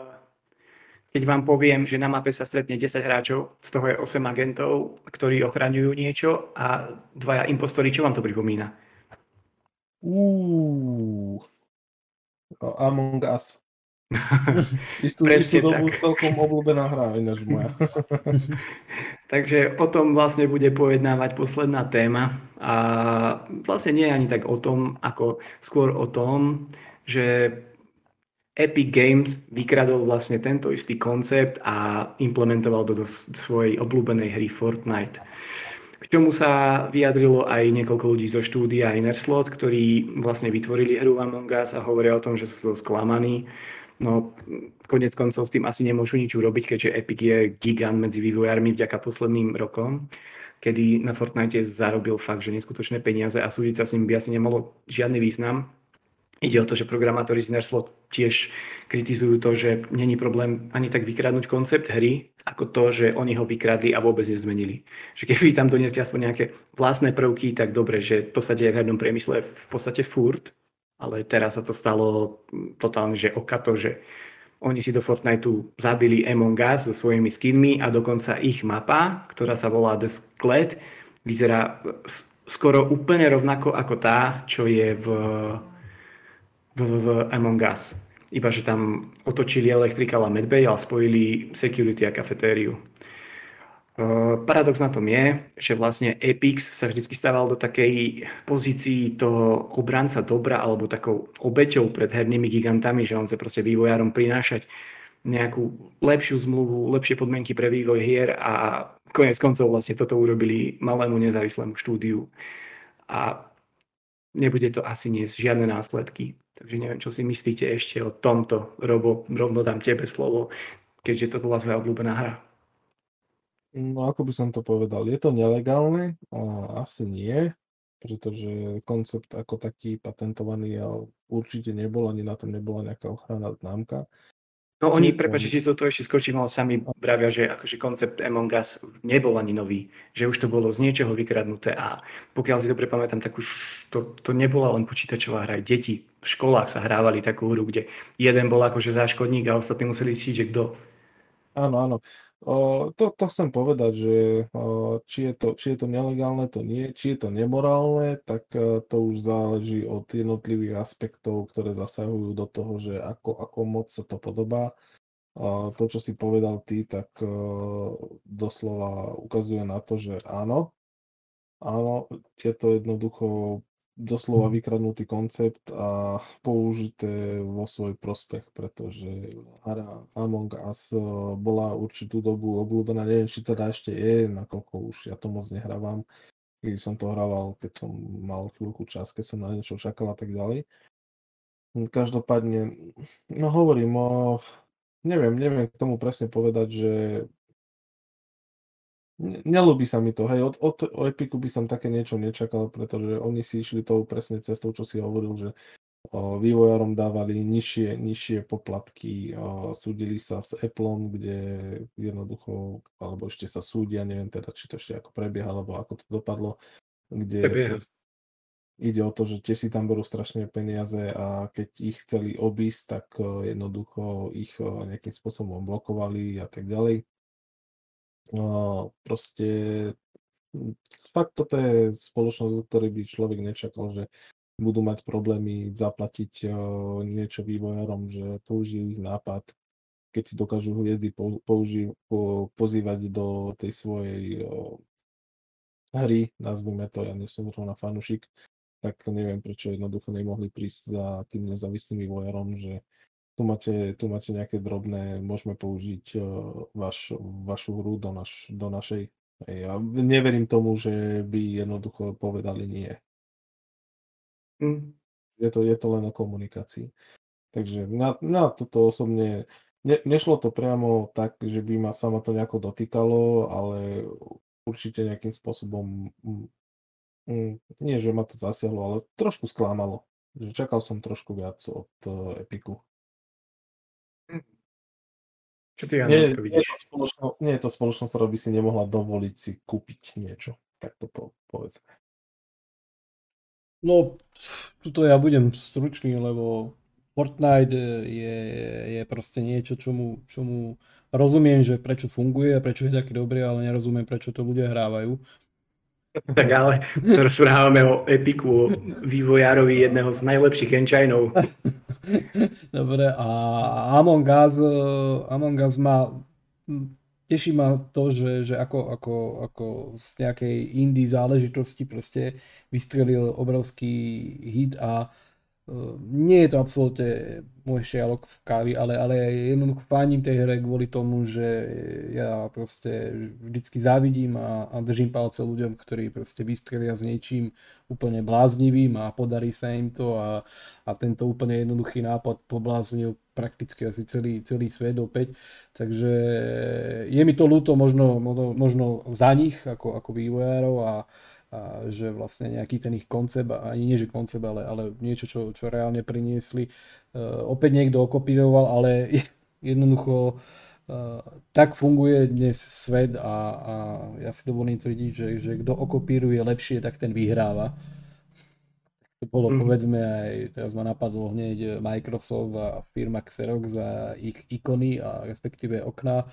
A: keď vám poviem, že na mape sa stretne 10 hráčov, z toho je 8 agentov, ktorí ochraňujú niečo a dvaja impostori, čo vám to pripomína?
B: Uh, Among Us. Istú, istú dobu tak. celkom obľúbená hra, ináč moja.
A: Takže o tom vlastne bude pojednávať posledná téma a vlastne nie je ani tak o tom, ako skôr o tom, že Epic Games vykradol vlastne tento istý koncept a implementoval do, do svojej obľúbenej hry Fortnite. K čomu sa vyjadrilo aj niekoľko ľudí zo štúdia Innerslot, ktorí vlastne vytvorili hru Among Us a hovoria o tom, že sú sklamaní. No, konec koncov s tým asi nemôžu nič urobiť, keďže Epic je gigant medzi vývojármi vďaka posledným rokom, kedy na Fortnite zarobil fakt, že neskutočné peniaze a súdiť sa s ním by asi nemalo žiadny význam. Ide o to, že programátori z Innerslot tiež kritizujú to, že není problém ani tak vykradnúť koncept hry, ako to, že oni ho vykradli a vôbec nezmenili. Že keby tam doniesli aspoň nejaké vlastné prvky, tak dobre, že to sa deje v hernom priemysle v podstate furt, ale teraz sa to stalo totálne, že okato, že oni si do Fortniteu zabili Among Us so svojimi skinmi a dokonca ich mapa, ktorá sa volá The Sklet, vyzerá skoro úplne rovnako ako tá, čo je v v Among Us. Iba, že tam otočili Electrical a Medbay a spojili security a kafetériu. Uh, paradox na tom je, že vlastne Epix sa vždy stával do takej pozícii toho obranca dobra alebo takou obeťou pred hernými gigantami, že on chce proste vývojárom prinášať nejakú lepšiu zmluvu, lepšie podmienky pre vývoj hier a konec koncov vlastne toto urobili malému nezávislému štúdiu. A nebude to asi niesť žiadne následky. Takže neviem, čo si myslíte ešte o tomto. Robo, rovno dám tebe slovo, keďže to bola tvoja obľúbená hra.
B: No ako by som to povedal, je to nelegálne? A asi nie, pretože koncept ako taký patentovaný určite nebol, ani na tom nebola nejaká ochranná známka.
A: No oni, prepáčte, že toto ešte skočím, ale sami pravia, že akože koncept Among Us nebol ani nový, že už to bolo z niečoho vykradnuté a pokiaľ si dobre pamätám, tak už to, to nebola len počítačová hra. Deti v školách sa hrávali takú hru, kde jeden bol akože záškodník a ostatní museli cítiť, že kto.
B: Áno, áno. To, to chcem povedať, že či, je to, či je to nelegálne, to nie. Či je to nemorálne, tak to už záleží od jednotlivých aspektov, ktoré zasahujú do toho, že ako, ako moc sa to podobá. To, čo si povedal ty, tak doslova ukazuje na to, že áno, áno, je to jednoducho doslova vykradnutý koncept a použité vo svoj prospech, pretože hra Among Us eh, bola určitú dobu obľúbená, neviem, či teda ešte je, nakoľko už ja to moc nehrávam, keď som to hrával, keď som mal chvíľku čas, keď som na niečo čakal a tak ďalej. Každopádne, no hovorím o, neviem, neviem k tomu presne povedať, že Nelúbi sa mi to, hej, od, od, o Epiku by som také niečo nečakal, pretože oni si išli tou presne cestou, čo si hovoril, že o, vývojárom dávali nižšie, nižšie poplatky, o, súdili sa s Appleom, kde jednoducho, alebo ešte sa súdia, neviem teda, či to ešte ako prebieha, alebo ako to dopadlo, kde ide o to, že tie si tam berú strašne peniaze a keď ich chceli obísť, tak jednoducho ich nejakým spôsobom blokovali a tak ďalej. No, proste fakt toto je spoločnosť, do ktorej by človek nečakal, že budú mať problémy zaplatiť niečo vývojárom, že použijú ich nápad, keď si dokážu hviezdy použi- po, pozývať do tej svojej hry, nazvime to, ja nie som na fanušik, tak neviem, prečo jednoducho nemohli prísť za tým nezávislým vývojárom, že tu máte, tu máte nejaké drobné, môžeme použiť uh, vaš, vašu hru do, naš, do našej. Ja neverím tomu, že by jednoducho povedali nie. Mm. Je, to, je to len o komunikácii. Takže na, na toto osobne, ne, nešlo to priamo tak, že by ma sama to nejako dotýkalo, ale určite nejakým spôsobom, mm, mm, nie že ma to zasiahlo, ale trošku sklamalo. Že čakal som trošku viac od uh, Epiku.
A: Čo ty, Jano,
B: to vidíš? Nie je to, spoločnosť, nie je to spoločnosť, ktorá by si nemohla dovoliť si kúpiť niečo. Tak to po, povedzme.
C: No, tuto ja budem stručný, lebo Fortnite je, je proste niečo, čomu, čomu rozumiem, že prečo funguje a prečo je taký dobrý, ale nerozumiem, prečo to ľudia hrávajú.
A: Tak ale sa rozprávame o Epiku, o vývojárovi jedného z najlepších engineov.
C: Dobre, a Among Us, Among Us má, teší ma to, že, že ako, ako, ako z nejakej indie záležitosti proste vystrelil obrovský hit a nie je to absolútne môj šialok v kávi, ale, ale jednoducho fánim tej hre kvôli tomu, že ja proste vždycky závidím a, a držím palce ľuďom, ktorí proste vystrelia s niečím úplne bláznivým a podarí sa im to a, a tento úplne jednoduchý nápad pobláznil prakticky asi celý, celý svet opäť. Takže je mi to ľúto možno, možno, možno za nich ako, ako vývojárov a, a že vlastne nejaký ten ich koncept, ani nie že koncept, ale, ale niečo, čo, čo reálne priniesli, uh, opäť niekto okopíroval, ale jednoducho uh, tak funguje dnes svet a, a ja si dovolím tvrdiť, že, že kto okopíruje lepšie, tak ten vyhráva. To bolo mm. povedzme aj, teraz ma napadlo hneď Microsoft a firma Xerox za ich ikony a respektíve okná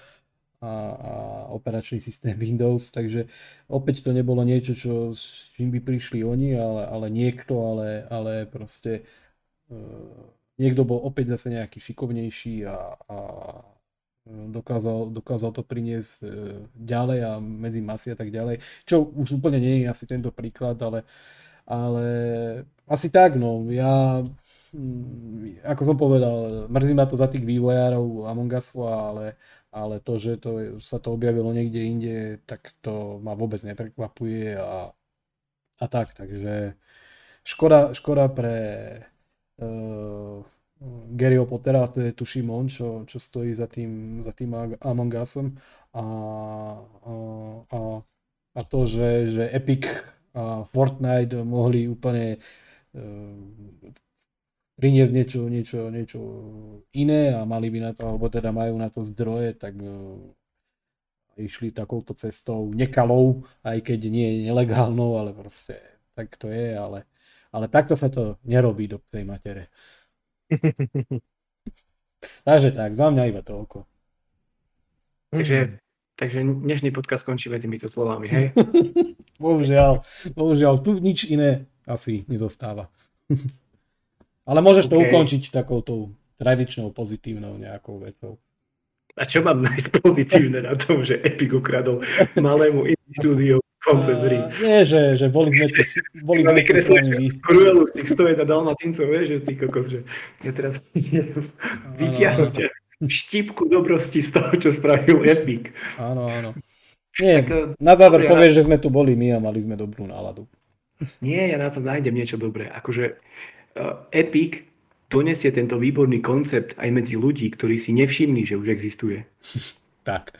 C: a, a operačný systém Windows, takže opäť to nebolo niečo, čo, s čím by prišli oni, ale, ale niekto, ale, ale proste uh, niekto bol opäť zase nejaký šikovnejší a, a dokázal, dokázal to priniesť uh, ďalej a medzi masy a tak ďalej, čo už úplne nie je asi tento príklad, ale, ale asi tak, no, ja hm, ako som povedal, mrzí ma to za tých vývojárov Among Usu, ale ale to, že to, sa to objavilo niekde inde, tak to ma vôbec neprekvapuje a, a tak, takže škoda, škoda pre uh, Garyho Pottera, to je tuším on, čo, čo stojí za tým, za tým Among Usom. A, a, a, to, že, že Epic a Fortnite mohli úplne uh, priniesť niečo, niečo, niečo iné a mali by na to, alebo teda majú na to zdroje, tak uh, išli takouto cestou nekalou, aj keď nie je nelegálnou, ale proste tak to je, ale, ale takto sa to nerobí do tej matere. Takže tak, za mňa iba toľko.
A: Takže, takže dnešný podcast skončíme týmito slovami, hej?
C: bohužiaľ, bohužiaľ, tu nič iné asi nezostáva. Ale môžeš okay. to ukončiť takouto tradičnou, pozitívnou nejakou vecou.
A: A čo mám nájsť pozitívne na tom, že Epic ukradol malému štúdiu koncept hry?
C: Nie, že, že boli sme tu, boli sme tu
A: Kruelu z tých 101 dalmatincov, vieš, že ty kokos, že ja teraz vyťahnuť štipku dobrosti z toho, čo spravil Epic.
C: Áno, áno. Nie, tak, na záver povieš, že sme tu boli my a mali sme dobrú náladu.
A: Nie, ja na tom nájdem niečo dobré. Akože Epic donesie tento výborný koncept aj medzi ľudí, ktorí si nevšimli, že už existuje.
C: tak.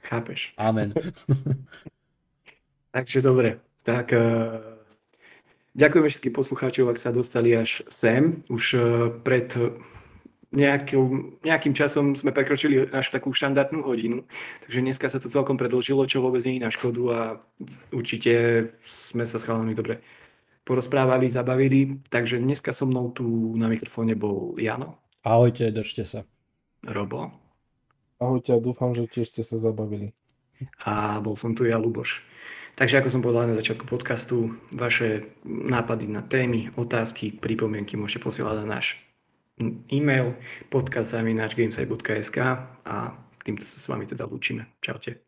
A: Chápeš?
C: Amen.
A: Takže dobre. Tak uh, ďakujeme všetkým poslucháčov, ak sa dostali až sem. Už uh, pred nejakou, nejakým časom sme prekročili našu takú štandardnú hodinu, takže dneska sa to celkom predlžilo, čo vôbec nie je na škodu a určite sme sa s chalami dobre porozprávali, zabavili. Takže dneska so mnou tu na mikrofóne bol Jano.
C: Ahojte, držte sa.
A: Robo.
B: Ahojte a dúfam, že tiež ste sa zabavili.
A: A bol som tu ja, Luboš. Takže ako som povedal na začiatku podcastu, vaše nápady na témy, otázky, pripomienky môžete posielať na náš e-mail podcast.gamesite.sk a týmto sa s vami teda lúčime. Čaute.